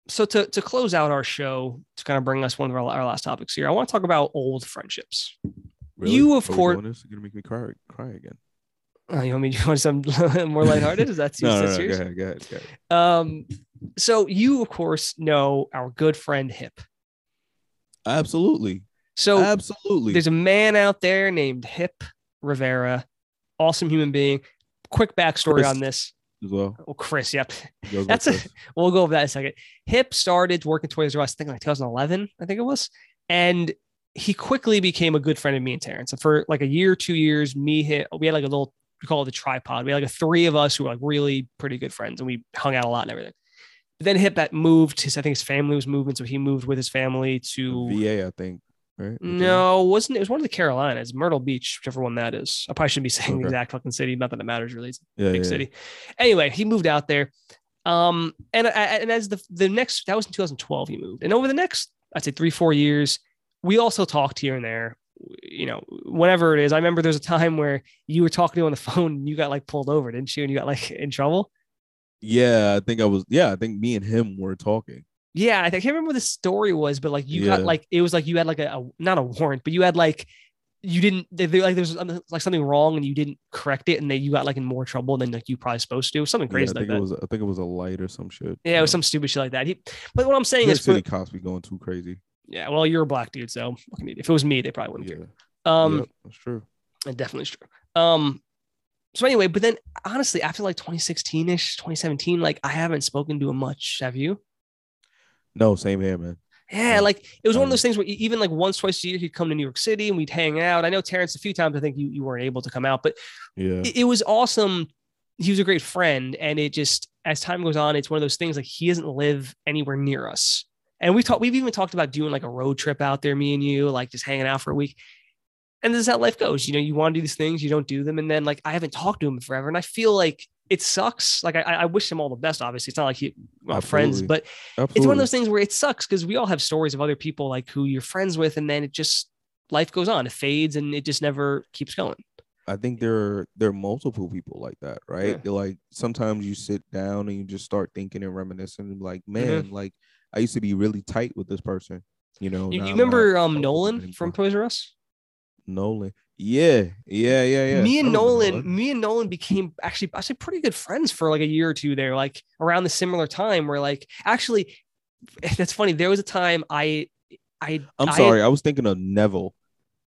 so to to close out our show, to kind of bring us one of our, our last topics here, I want to talk about old friendships. You, of course- this? You're gonna make me cry, cry again. Uh, you want me to (laughs) you want some (laughs) more lighthearted? Is that (laughs) too No, no, no, serious? go ahead, go ahead, go ahead. Um, so you, of course, know our good friend Hip. Absolutely, So absolutely. there's a man out there named Hip Rivera, awesome human being. Quick backstory Chris. on this. as well. Oh, Chris, yep. That's a- Chris. we'll go over that in a second. Hip started working Toys R Us, I think like 2011, I think it was. And he quickly became a good friend of me and Terrence. And for like a year, two years, me, Hip, we had like a little, we call it the tripod. We had like a three of us who were like really pretty good friends and we hung out a lot and everything. But then Hip that moved, his, I think his family was moving. So he moved with his family to, VA, I think. Right? no, it wasn't it was one of the Carolinas, Myrtle Beach, whichever one that is. I probably shouldn't be saying the exact fucking city, not that it matters really. It's yeah, big yeah, city. Anyway, he moved out there. Um, and and as the the next that was in 2012 he moved, and over the next I'd say three four years, we also talked here and there. You know, whenever it is, I remember there's a time where you were talking to him on the phone and you got like pulled over, didn't you? And you got like in trouble. Yeah, I think I was. Yeah, I think me and him were talking. Yeah, I, think, I can't remember what the story was, but like you got like it was like you had like a, a not a warrant, but you had like you didn't they, they- like there's like something wrong and you didn't correct it and then you got like in more trouble than like you probably supposed to something Yeah, crazy I like think that it was I think it was a light or some shit. yeah it was some stupid shit like that he, but what i'm saying New is City cops be going too crazy. Yeah well you're a black dude so what can you do? if it was me they probably wouldn't Yeah, care um Yep, that's true. It definitely is true. Um, so anyway, but then honestly, after like 2016 ish, 2017, like I haven't spoken to him much. Have you? No, same here, man. Yeah, like it was one of Um, those things where even like once, twice a year, he'd come to New York City and we'd hang out. I know Terrence a few times. I think you, you weren't able to come out, but Yeah, it, it was awesome. He was a great friend, and it just as time goes on, it's one of those things like he doesn't live anywhere near us. And we talked, we've even talked about doing like a road trip out there, me and you, like just hanging out for a week. And this is how life goes. You know, you want to do these things, you don't do them, and then like I haven't talked to him forever, and I feel like it sucks. Like I, I wish him all the best. Obviously, it's not like he, we're friends, but absolutely. it's one of those things where it sucks because we all have stories of other people like who you're friends with, and then it just life goes on, it fades, and it just never keeps going. I think there are there are multiple people like that, right? Yeah. Like sometimes you sit down and you just start thinking and reminiscing, like, Mm-hmm. man, like I used to be really tight with this person. You know, You, you remember um Nolan from. Toys R Us? Nolan? Yeah, yeah, yeah, yeah. me and Nolan, me and Nolan became actually actually pretty good friends for like a year or two there, like around the similar time where like actually (laughs) that's funny. There was a time I I I'm I- sorry, I was thinking of Neville.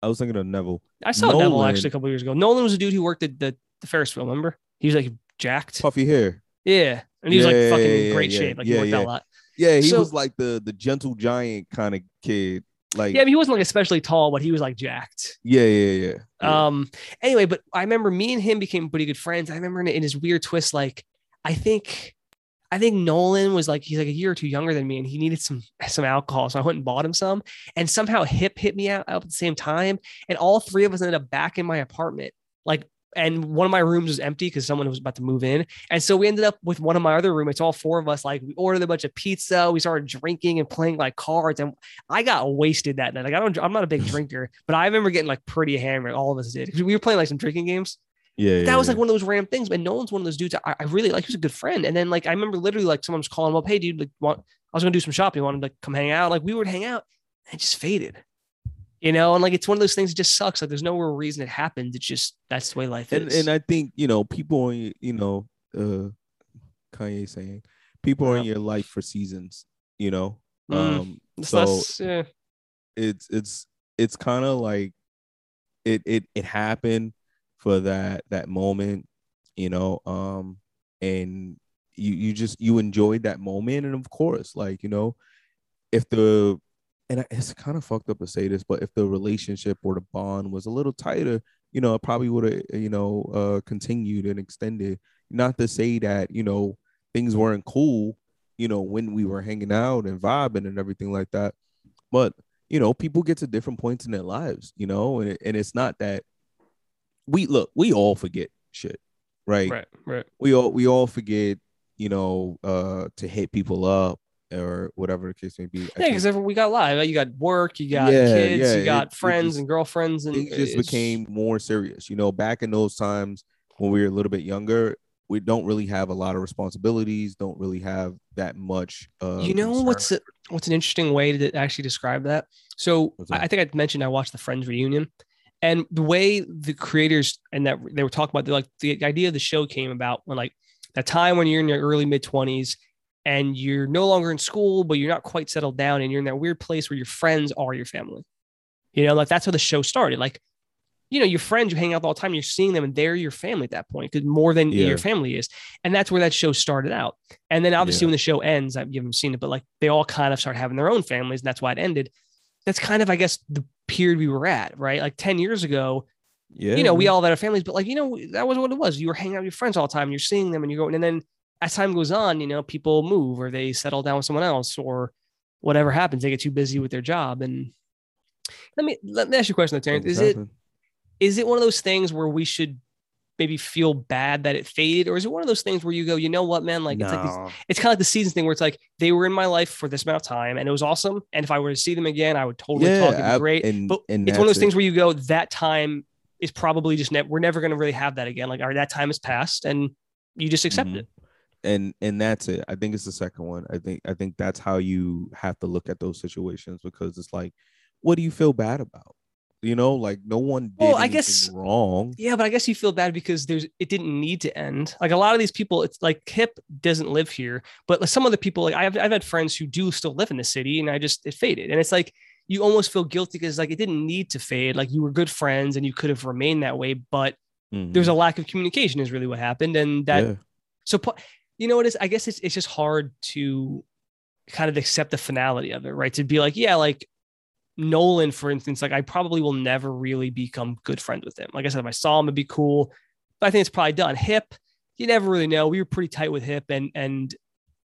I was thinking of Neville. I saw Neville actually a couple years ago. Nolan was a dude who worked at the, the Ferris wheel, remember? He was like jacked. Puffy hair. Yeah. And he was like Yeah, fucking yeah, great yeah, shape. Like he worked out a lot. Yeah, he So- was like the the gentle giant kind of kid. Like Yeah, I mean, he wasn't like especially tall, but he was like jacked. yeah, yeah, yeah. yeah. Um. Anyway, but I remember me and him became pretty good friends. I remember in, in his weird twist, like I think, I think Nolan was like he's like a year or two younger than me, and he needed some some alcohol, so I went and bought him some. And somehow Hip hit me out, out at the same time, and all three of us ended up back in my apartment, like. And one of my rooms was empty because someone was about to move in. And so we ended up with one of my other roommates, all four of us. Like we ordered a bunch of pizza. We started drinking and playing like cards. And I got wasted that night. Like I don't, I'm not a big (laughs) drinker, but I remember getting like pretty hammered. All of us did. We were playing like some drinking games. yeah, that yeah, was like yeah. one of those random things. But Nolan's one of those dudes I, I really like. He was a good friend. And then like I remember literally like someone was calling him up, "Hey, dude, like want, I was gonna do some shopping. You wanted to like, come hang out?" Like we would hang out, and it just faded. You know, and like it's one of those things that just sucks. Like there's no real reason it happened. It's just that's the way life and is. and I think you know people in you know uh Kanye saying people are in your life for seasons. You know, Mm. um, so yeah. it's it's it's kind of like it it it happened for that that moment, you know, um, and you you just you enjoyed that moment, and of course, like you know, if the and it's kind of fucked up to say this, but if the relationship or the bond was a little tighter, you know, it probably would have you know uh continued and extended. Not to say that you know things weren't cool, you know, when we were hanging out and vibing and everything like that, but you know, people get to different points in their lives, you know, and, it- and it's not that we look, we all forget shit, right? Right, right. We all we all forget, you know, uh to hit people up or whatever the case may be. I Yeah, because we got live. You got work, you got Yeah, kids, yeah, you got it- it friends just- and girlfriends, and things just became more serious. You know, back in those times when we were a little bit younger, we don't really have a lot of responsibilities, don't really have that much uh you know concern. what's a, what's an interesting way to actually describe that so I, that? I think i mentioned i watched the friends reunion and the way the creators and that they were talking about the, like the idea of the show came about when like that time when you're in your early mid 20s and you're no longer in school but you're not quite settled down and you're in that weird place where your friends are your family you know like that's how the show started like you know your friends you hang out all the time you're seeing them and they're your family at that point because more than Yeah. your family is and that's where that show started out and then obviously Yeah. when the show ends, I- you haven't seen it, but like they all kind of start having their own families, and that's why it ended. That's kind of, I guess, the period we were at, right? Like 10 years ago, yeah, you know, we all had our families, but like, you know, that was what it was. You were hanging out with your friends all the time, you're seeing them and you're going, and then as time goes on, you know, people move or they settle down with someone else or whatever happens, they get too busy with their job. And let me let me ask you a question, though, Terrence. Things Is it is it one of those things where we should maybe feel bad that it faded, or is it one of those things where you go, you know what, man, like it's like these it's kind of like the season thing where it's like they were in my life for this amount of time and it was awesome. And if I were to see them again, I would totally talk. It'd be I- great. And, but and it's one of those it. things where you go, that time is probably just ne- we're never going to really have that again. Like, our that time has passed, and you just accept Mhm. it. And and that's it i think it's the second one i think i think that's how you have to look at those situations because it's like what do you feel bad about You know, like no one did Well, I guess- wrong. Yeah, but I guess you feel bad because there's it didn't need to end. Like a lot of these people, it's like Kip doesn't live here, but like some other people, like I've I've had friends who do still live in the city, and I just it faded, and it's like you almost feel guilty because like it didn't need to fade. Like you were good friends and you could have remained that way, but Mhm. there's a lack of communication is really what happened, and that yeah. so you know what is? it is? I guess it's it's just hard to kind of accept the finality of it, right? To be like, yeah, like Nolan, for instance, like I probably will never really become good friends with him. Like I said, if I saw him, it'd be cool. But I think it's probably done. Hip, you never really know. We were pretty tight with Hip, and and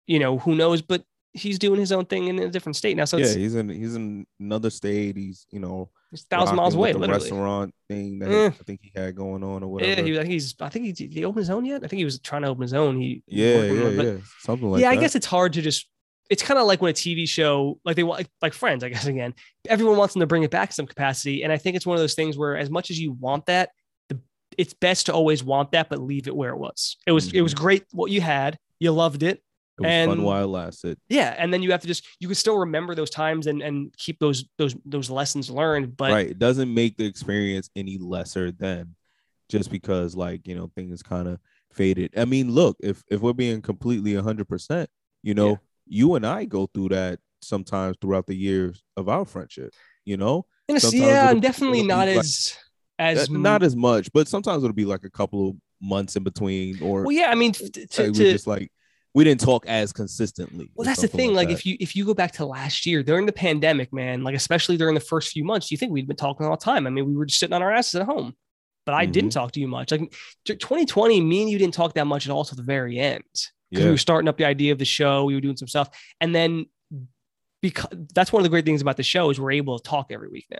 you know who knows, but he's doing his own thing in a different state now. So yeah, it's, he's in he's in another state. He's you know it's thousand miles away, literally. Restaurant thing that Eh. I think he had going on or whatever. Yeah, he, I think he's. I think he did he open his own yet. I think he was trying to open his own. He yeah, yeah, on yeah, something like that. yeah, that. I guess it's hard to just. It's kind of like when a TV show, like they want, like, like Friends, I (laughs) guess again, everyone wants them to bring it back in some capacity, and I think it's one of those things where, as much as you want that, the it's best to always want that, but leave it where it was. It was it was great what you had, you loved it, it was fun and- while it lasted. yeah, and then you have to just you can still remember those times and and keep those those those lessons learned, but right. It doesn't make the experience any lesser than just because like you know things kind of faded. I mean, look, if if we're being completely hundred percent, you know, Yeah. you and I go through that sometimes throughout the years of our friendship. You know, sometimes yeah, I'm definitely not like- as as Uh, not as much, but sometimes it'll be like a couple of months in between, or well. Yeah, I mean, to, we're to just like we didn't talk as consistently. Well, that's the thing. Like, that. if you if you go back to last year during the pandemic, man, like especially during the first few months, do you think we'd been talking all the time. I mean, we were just sitting on our asses at home, but I didn't Mm-hmm. talk to you much. Like 2020, me and you didn't talk that much at all till the very end because yeah, we were starting up the idea of the show. We were doing some stuff, and then because that's one of the great things about the show is we're able to talk every week now.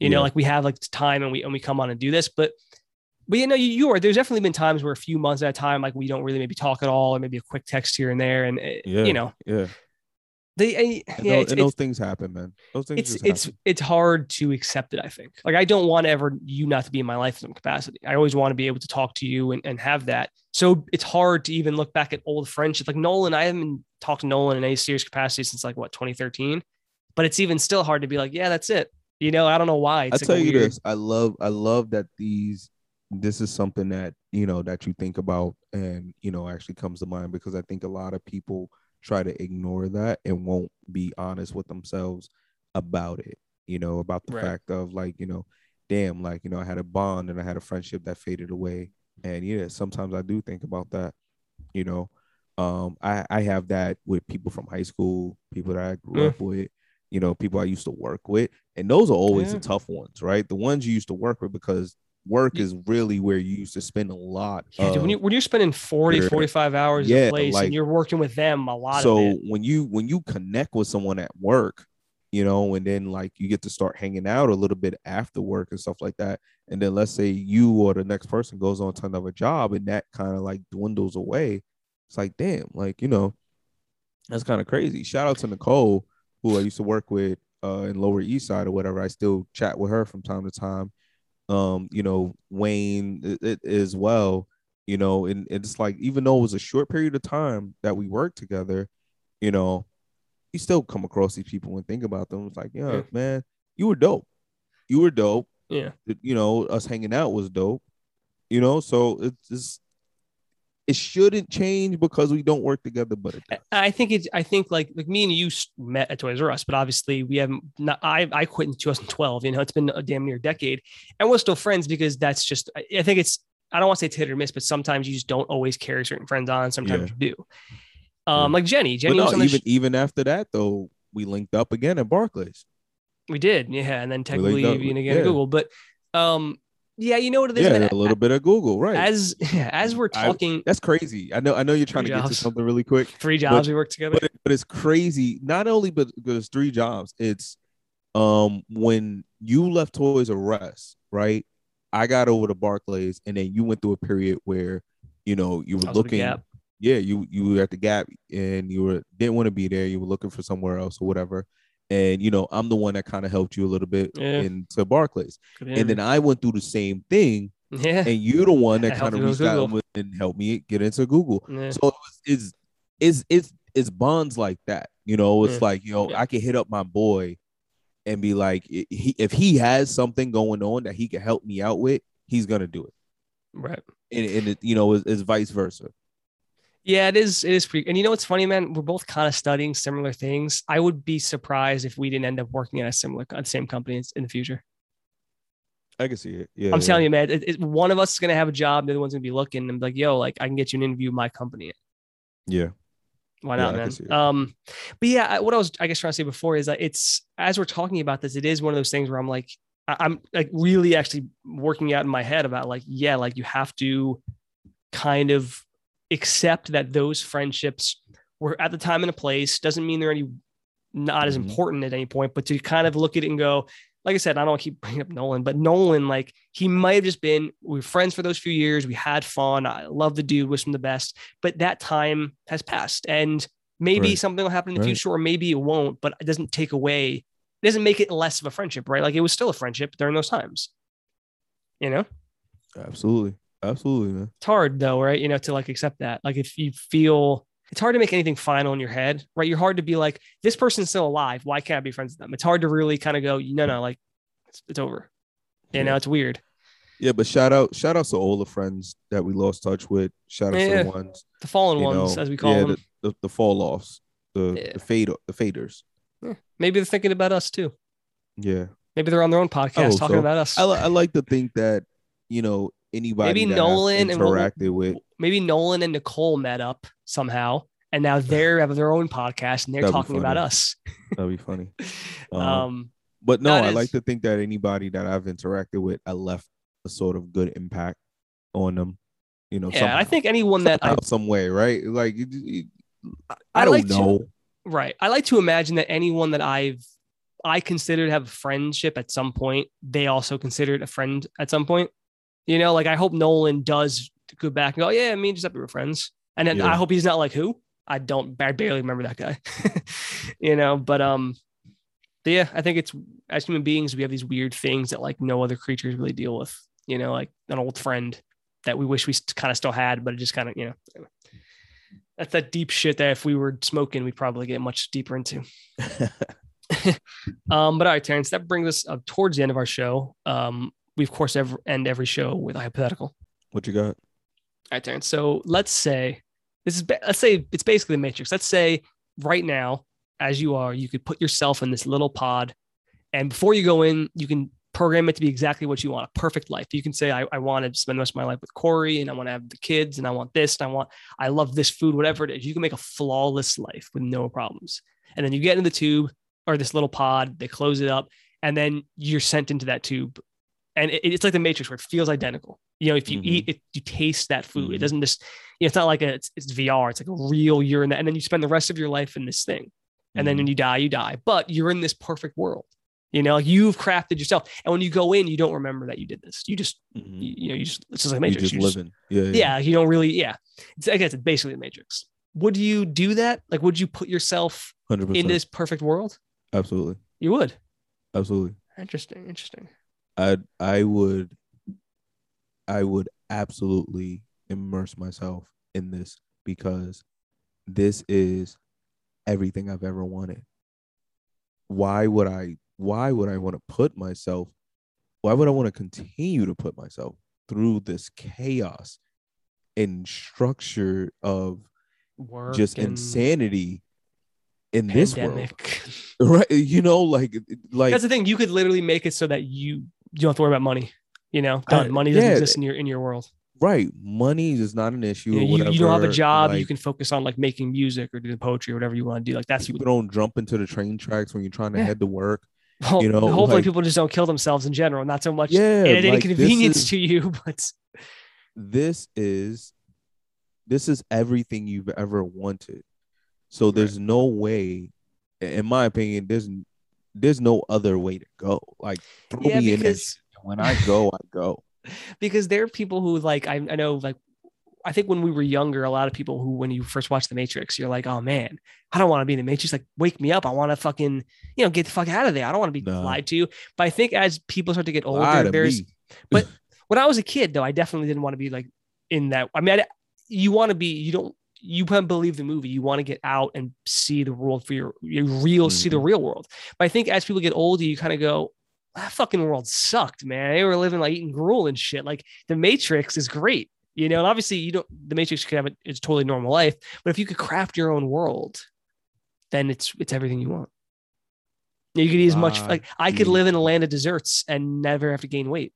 You know, like we have like time and we and we come on and do this, but. But you know, you, you are. There's definitely been times where a few months at a time, like we don't really maybe talk at all, or maybe a quick text here and there, and eh, Yeah. you know, yeah, they, eh, and, yeah, tho- it's, and it's, those things happen, man. Those things it's it's it's hard to accept it. I think. Like I don't want ever you not to be in my life in some capacity. I always want to be able to talk to you and, and have that. So it's hard to even look back at old friendships. Like Nolan, I haven't talked to Nolan in any serious capacity since like what 2013. But it's even still hard to be like, yeah, that's it. You know, I don't know why. I It's like tell a you this, I love I love that these this is something that you know that you think about and you know actually comes to mind because I think a lot of people try to ignore that and won't be honest with themselves about it. You know, about the Right. fact of like, you know, damn, like, you know, I had a bond and I had a friendship that faded away. And yeah, sometimes I do think about that, you know. Um, I, I have that with people from high school, people that I grew Yeah. up with, you know, people I used to work with. And those are always Yeah. the tough ones, right? The ones you used to work with because work is really where you used to spend a lot yeah, dude, when you when you're spending 40, your- 45 hours Yeah, at a place like- and you're working with them a lot so of it. when you when you connect with someone at work you know and then like you get to start hanging out a little bit after work and stuff like that and then let's say you or the next person goes on to another job and that kind of like dwindles away it's like damn like you know that's kind of crazy. Shout out to nicole who i used to work with uh in lower east side or whatever. I still chat with her from time to time um you know wayne it, it, as well you know and it's like even though it was a short period of time that we worked together you know you still come across these people and think about them it's like yeah, Yeah. man you were dope you were dope Yeah. You know us hanging out was dope you know so it's just it shouldn't change because we don't work together but it does. I think it's. I think like like me and you met at Toys R Us, but obviously we haven't. Not, I I quit in 2012. You know, it's been a damn near decade, and we're still friends because that's just. I I think it's. I don't want to say it's hit or miss, but sometimes you just don't always carry certain friends on. Sometimes you do. Um, like Jenny. but Jenny no, was on the even sh- even after that though we linked up again at barclays we did, yeah, and then technically and again yeah. at Google, but um, yeah, you know what it is. yeah man? a little bit of google right. As (laughs) as we're I- talking, that's crazy. I know i know you're trying to Three get to something really quick three jobs we worked together. but, but it's crazy. Not only but because three jobs. It's um when you left toys r us right i got over to barclays and then you went through a period where you know you were I looking yeah you you were at the gap and you were didn't want to be there. You were looking for somewhere else or whatever and you know i'm the one that kind of helped you a little bit Yeah. into barclays Good and then i went through the same thing yeah, and you're the one that (laughs) kind of reached out with and helped me get into google yeah. so it was, it's it's it's it's bonds like that. You know, it's Yeah. like you know Yeah. I can hit up my boy, and be like, he, if he has something going on that he can help me out with, he's gonna do it. Right. And, and it, you know, it's, it's vice versa. Yeah, it is. It is pretty. And you know what's funny, man? We're both kind of studying similar things. I would be surprised if we didn't end up working at a similar, at the same company in- the future. I can see it. Yeah, I'm telling you, man. It, it- one of us is gonna have a job. The other one's gonna be looking and be like, "Yo, like I can get you an interview with my company." Yeah, Why Yeah, not, man? Um, but yeah, what I was, I guess, trying to say before is that it's as we're talking about this, it is one of those things where I'm like, I'm like really actually working out in my head about like, yeah, like you have to kind of accept that those friendships were at the time and a place. Doesn't mean they're any not as Mhm. important at any point, but to kind of look at it and go, like I said, I don't keep bringing up Nolan, but Nolan, like he might have just been, we were friends for those few years. We had fun. I love the dude, wish him the best, but that time has passed. And maybe Right. something will happen in the Right. future, or maybe it won't, but it doesn't take away, it doesn't make it less of a friendship, right? Like it was still a friendship during those times. You know, absolutely, absolutely, man. it's hard though, right? You know, to like accept that. Like if you feel it's hard to make anything final in your head, right? You're hard to be like, this person's still alive. Why can't I be friends with them? It's hard to really kind of go, no, no, like it's, it's over. You know, it's weird. Yeah, but shout out, shout out to all the friends that we lost touch with. Shout out to Yeah. the ones, The fallen ones, know, as we call yeah, them. the, the, the fall offs, the Yeah. the fade, the faders. Maybe they're thinking about us too. Yeah, Maybe they're on their own podcast talking so. about us. I, I like to think that you know anybody Maybe I've Nolan and interacted with. Maybe Nolan and Nicole met up somehow, and now (laughs) they're have their own podcast and they're That'd talking about us. That'd be funny. (laughs) Um, Um, but no, I is- like to think that anybody that I've interacted with, I left a sort of good impact on them. You know, yeah, I think anyone that I Somehow, some way, right? Like, you- you- I, I don't like to- know. Right. I like to imagine that anyone that I've I considered to have a friendship at some point, they also considered a friend at some point. You know, like I hope Nolan does go back and go, yeah, me and Giuseppe were friends. And then Yeah. I hope he's not like who? I don't I barely remember that guy. (laughs) you know, but um but yeah, I think it's as human beings, we have these weird things that like no other creatures really deal with. You know, like an old friend that we wish we kind of still had, but it just kind of, you know, that's that deep shit that if we were smoking, we'd probably get much deeper into. (laughs) (laughs) Um, but all right, Terrence, that brings us up towards the end of our show. Um, we of course ever end every show with a hypothetical. what you got? All right, Terrence. So let's say this is ba- let's say it's basically the Matrix. Let's say right now, as you are, you could put yourself in this little pod, and before you go in, you can program it to be exactly what you want a perfect life. You can say, I, I want to spend the rest of my life with Corey, and I want to have the kids, and I want this, and I want I love this food, whatever it is. You can make a flawless life with no problems. And then you get in the tube or this little pod, they close it up, and then you're sent into that tube. And it- it's like the Matrix where it feels identical. You know, if you Mhm. eat it, you taste that food. It Mhm. doesn't just, you know, it's not like a, it's, it's VR. It's like a real, you're in that. And then you spend the rest of your life in this thing. And then when you die, you die. But you're in this perfect world. You know, like you've crafted yourself. And when you go in, you don't remember that you did this. You just, Mhm. you, you know, you just, it's just like Matrix. just You just- living. Yeah, yeah. yeah, you don't really, yeah. It's, I guess it's basically the Matrix. Would you do that? Like, would you put yourself hundred in this perfect world? Absolutely, You would. absolutely. Interesting. Interesting. I I would I would absolutely immerse myself in this because this is everything I've ever wanted. Why would I why would I want to put myself why would I want to continue to put myself through this chaos and structure of Work just insanity in this world? (laughs) Right? You know, like like That's the thing. You could literally make it so that you you don't have to worry about money. You know, done. I- money doesn't yeah. exist in your in your world. right. Money is not an issue. You, or know, you, you don't have a whatever, job. you can focus on like making music or doing poetry or whatever you want to do. Like that's people don't jump into the train tracks when you're trying to Yeah. head to work. Ho- you know, hopefully like- people just don't kill themselves in general. Not so much Yeah, an like, inconvenience is- to you, (laughs) but This is this is everything you've ever wanted. So there's no way, in my opinion, there's there's no other way to go. Like throw yeah, me in there. When I go, I go. (laughs) because there are people who like I, I know like I think when we were younger, a lot of people who when you first watch The Matrix, you're like, oh man, I don't want to be in the Matrix. Like, wake me up. I want to fucking you know get the fuck out of there. I don't want to be No. lied to. But I think as people start to get older, Lie there's but when I was a kid though, I definitely didn't want to be like in that. I mean, I, you want to be you don't you can't believe the movie. You want to get out and see the world for your your real see the Mhm. real world. But I think as people get older, you kind of go, that fucking world sucked, man. They were living like eating gruel and shit. Like the Matrix is great, you know. And obviously, you don't. The Matrix could have a, it's totally normal life, but if you could craft your own world, then it's it's everything you want. You could eat as much like I could live in a land of desserts and never have to gain weight.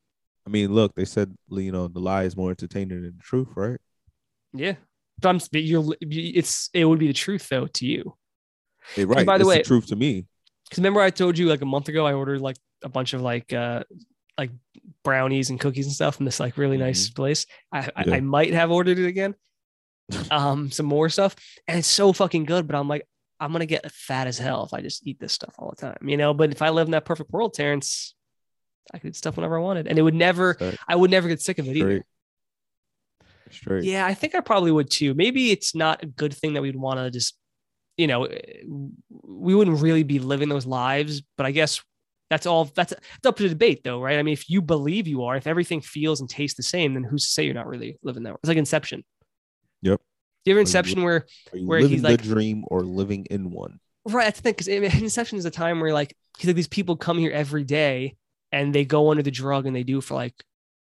I mean, look, they said you know the lie is more entertaining than the truth, right? Yeah, but I'm you're it's it would be the truth though to you. Hey, right. by the it's way- the truth to me. Because remember, I told you like a month ago, I ordered like a bunch of like uh like brownies and cookies and stuff from this like really nice place. I, I Yeah. I might have ordered it again. (laughs) Um, some more stuff, and it's so fucking good. But I'm like, I'm gonna get fat as hell if I just eat this stuff all the time, you know. But if I live in that perfect world, Terrence, I could eat stuff whenever I wanted, and it would never, Straight. I would never get sick of it either. Straight. Yeah, I think I probably would too. Maybe it's not a good thing that we'd want to just, you know, eh, we wouldn't really be living those lives. But I guess that's all. That's it's up to debate, though, right? I mean, if you believe you are, if everything feels and tastes the same, then who's to say you're not really living that? It's like Inception. Yep. Do you ever you Inception where you where living he's the like- dream or living in one? Right. That's the thing. Because (laughs) Inception is a time where like he's like these people come here every day and they go under the drug and they do for like,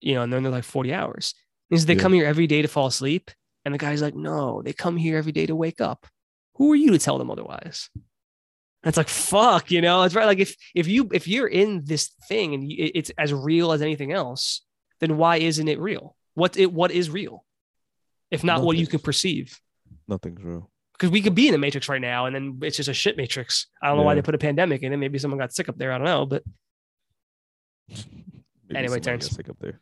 you know, and then they're like 40 hours. Is they Yeah. come here every day to fall asleep. And the guy's like, no, they come here every day to wake up. Who are you to tell them otherwise? And it's like, fuck, you know, it's right. Like if if you if you're in this thing and it's as real as anything else, then why isn't it real? What it what is real? If not what you can perceive Nothing's real. because we could be in a matrix right now and then it's just a shit matrix. I don't know why they put a pandemic in it. Maybe someone got sick up there. I don't know. But (laughs) Maybe Anyway, Terrence. sick up there.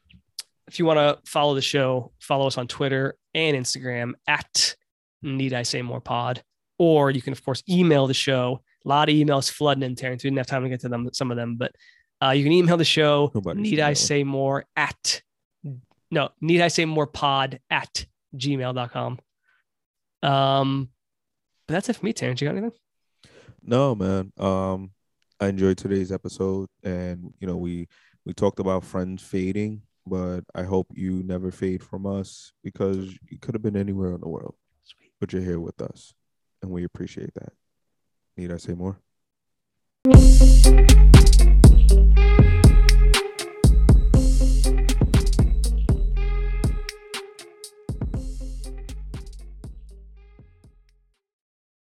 If you want to follow the show, follow us on Twitter and Instagram at Need I Say More Pod. Or you can, of course, email the show. A lot of emails flooding in, Terrence. We didn't have time to get to them, some of them, but uh, you can email the show. Nobody's need I say more at no, need I say more pod at gmail.com. Um, but that's it for me, Terrence. You got anything? No, man. Um, I enjoyed today's episode, and you know, we we talked about friends fading, but I hope you never fade from us because you could have been anywhere in the world, Sweet. but you're here with us, and we appreciate that. Need I say more?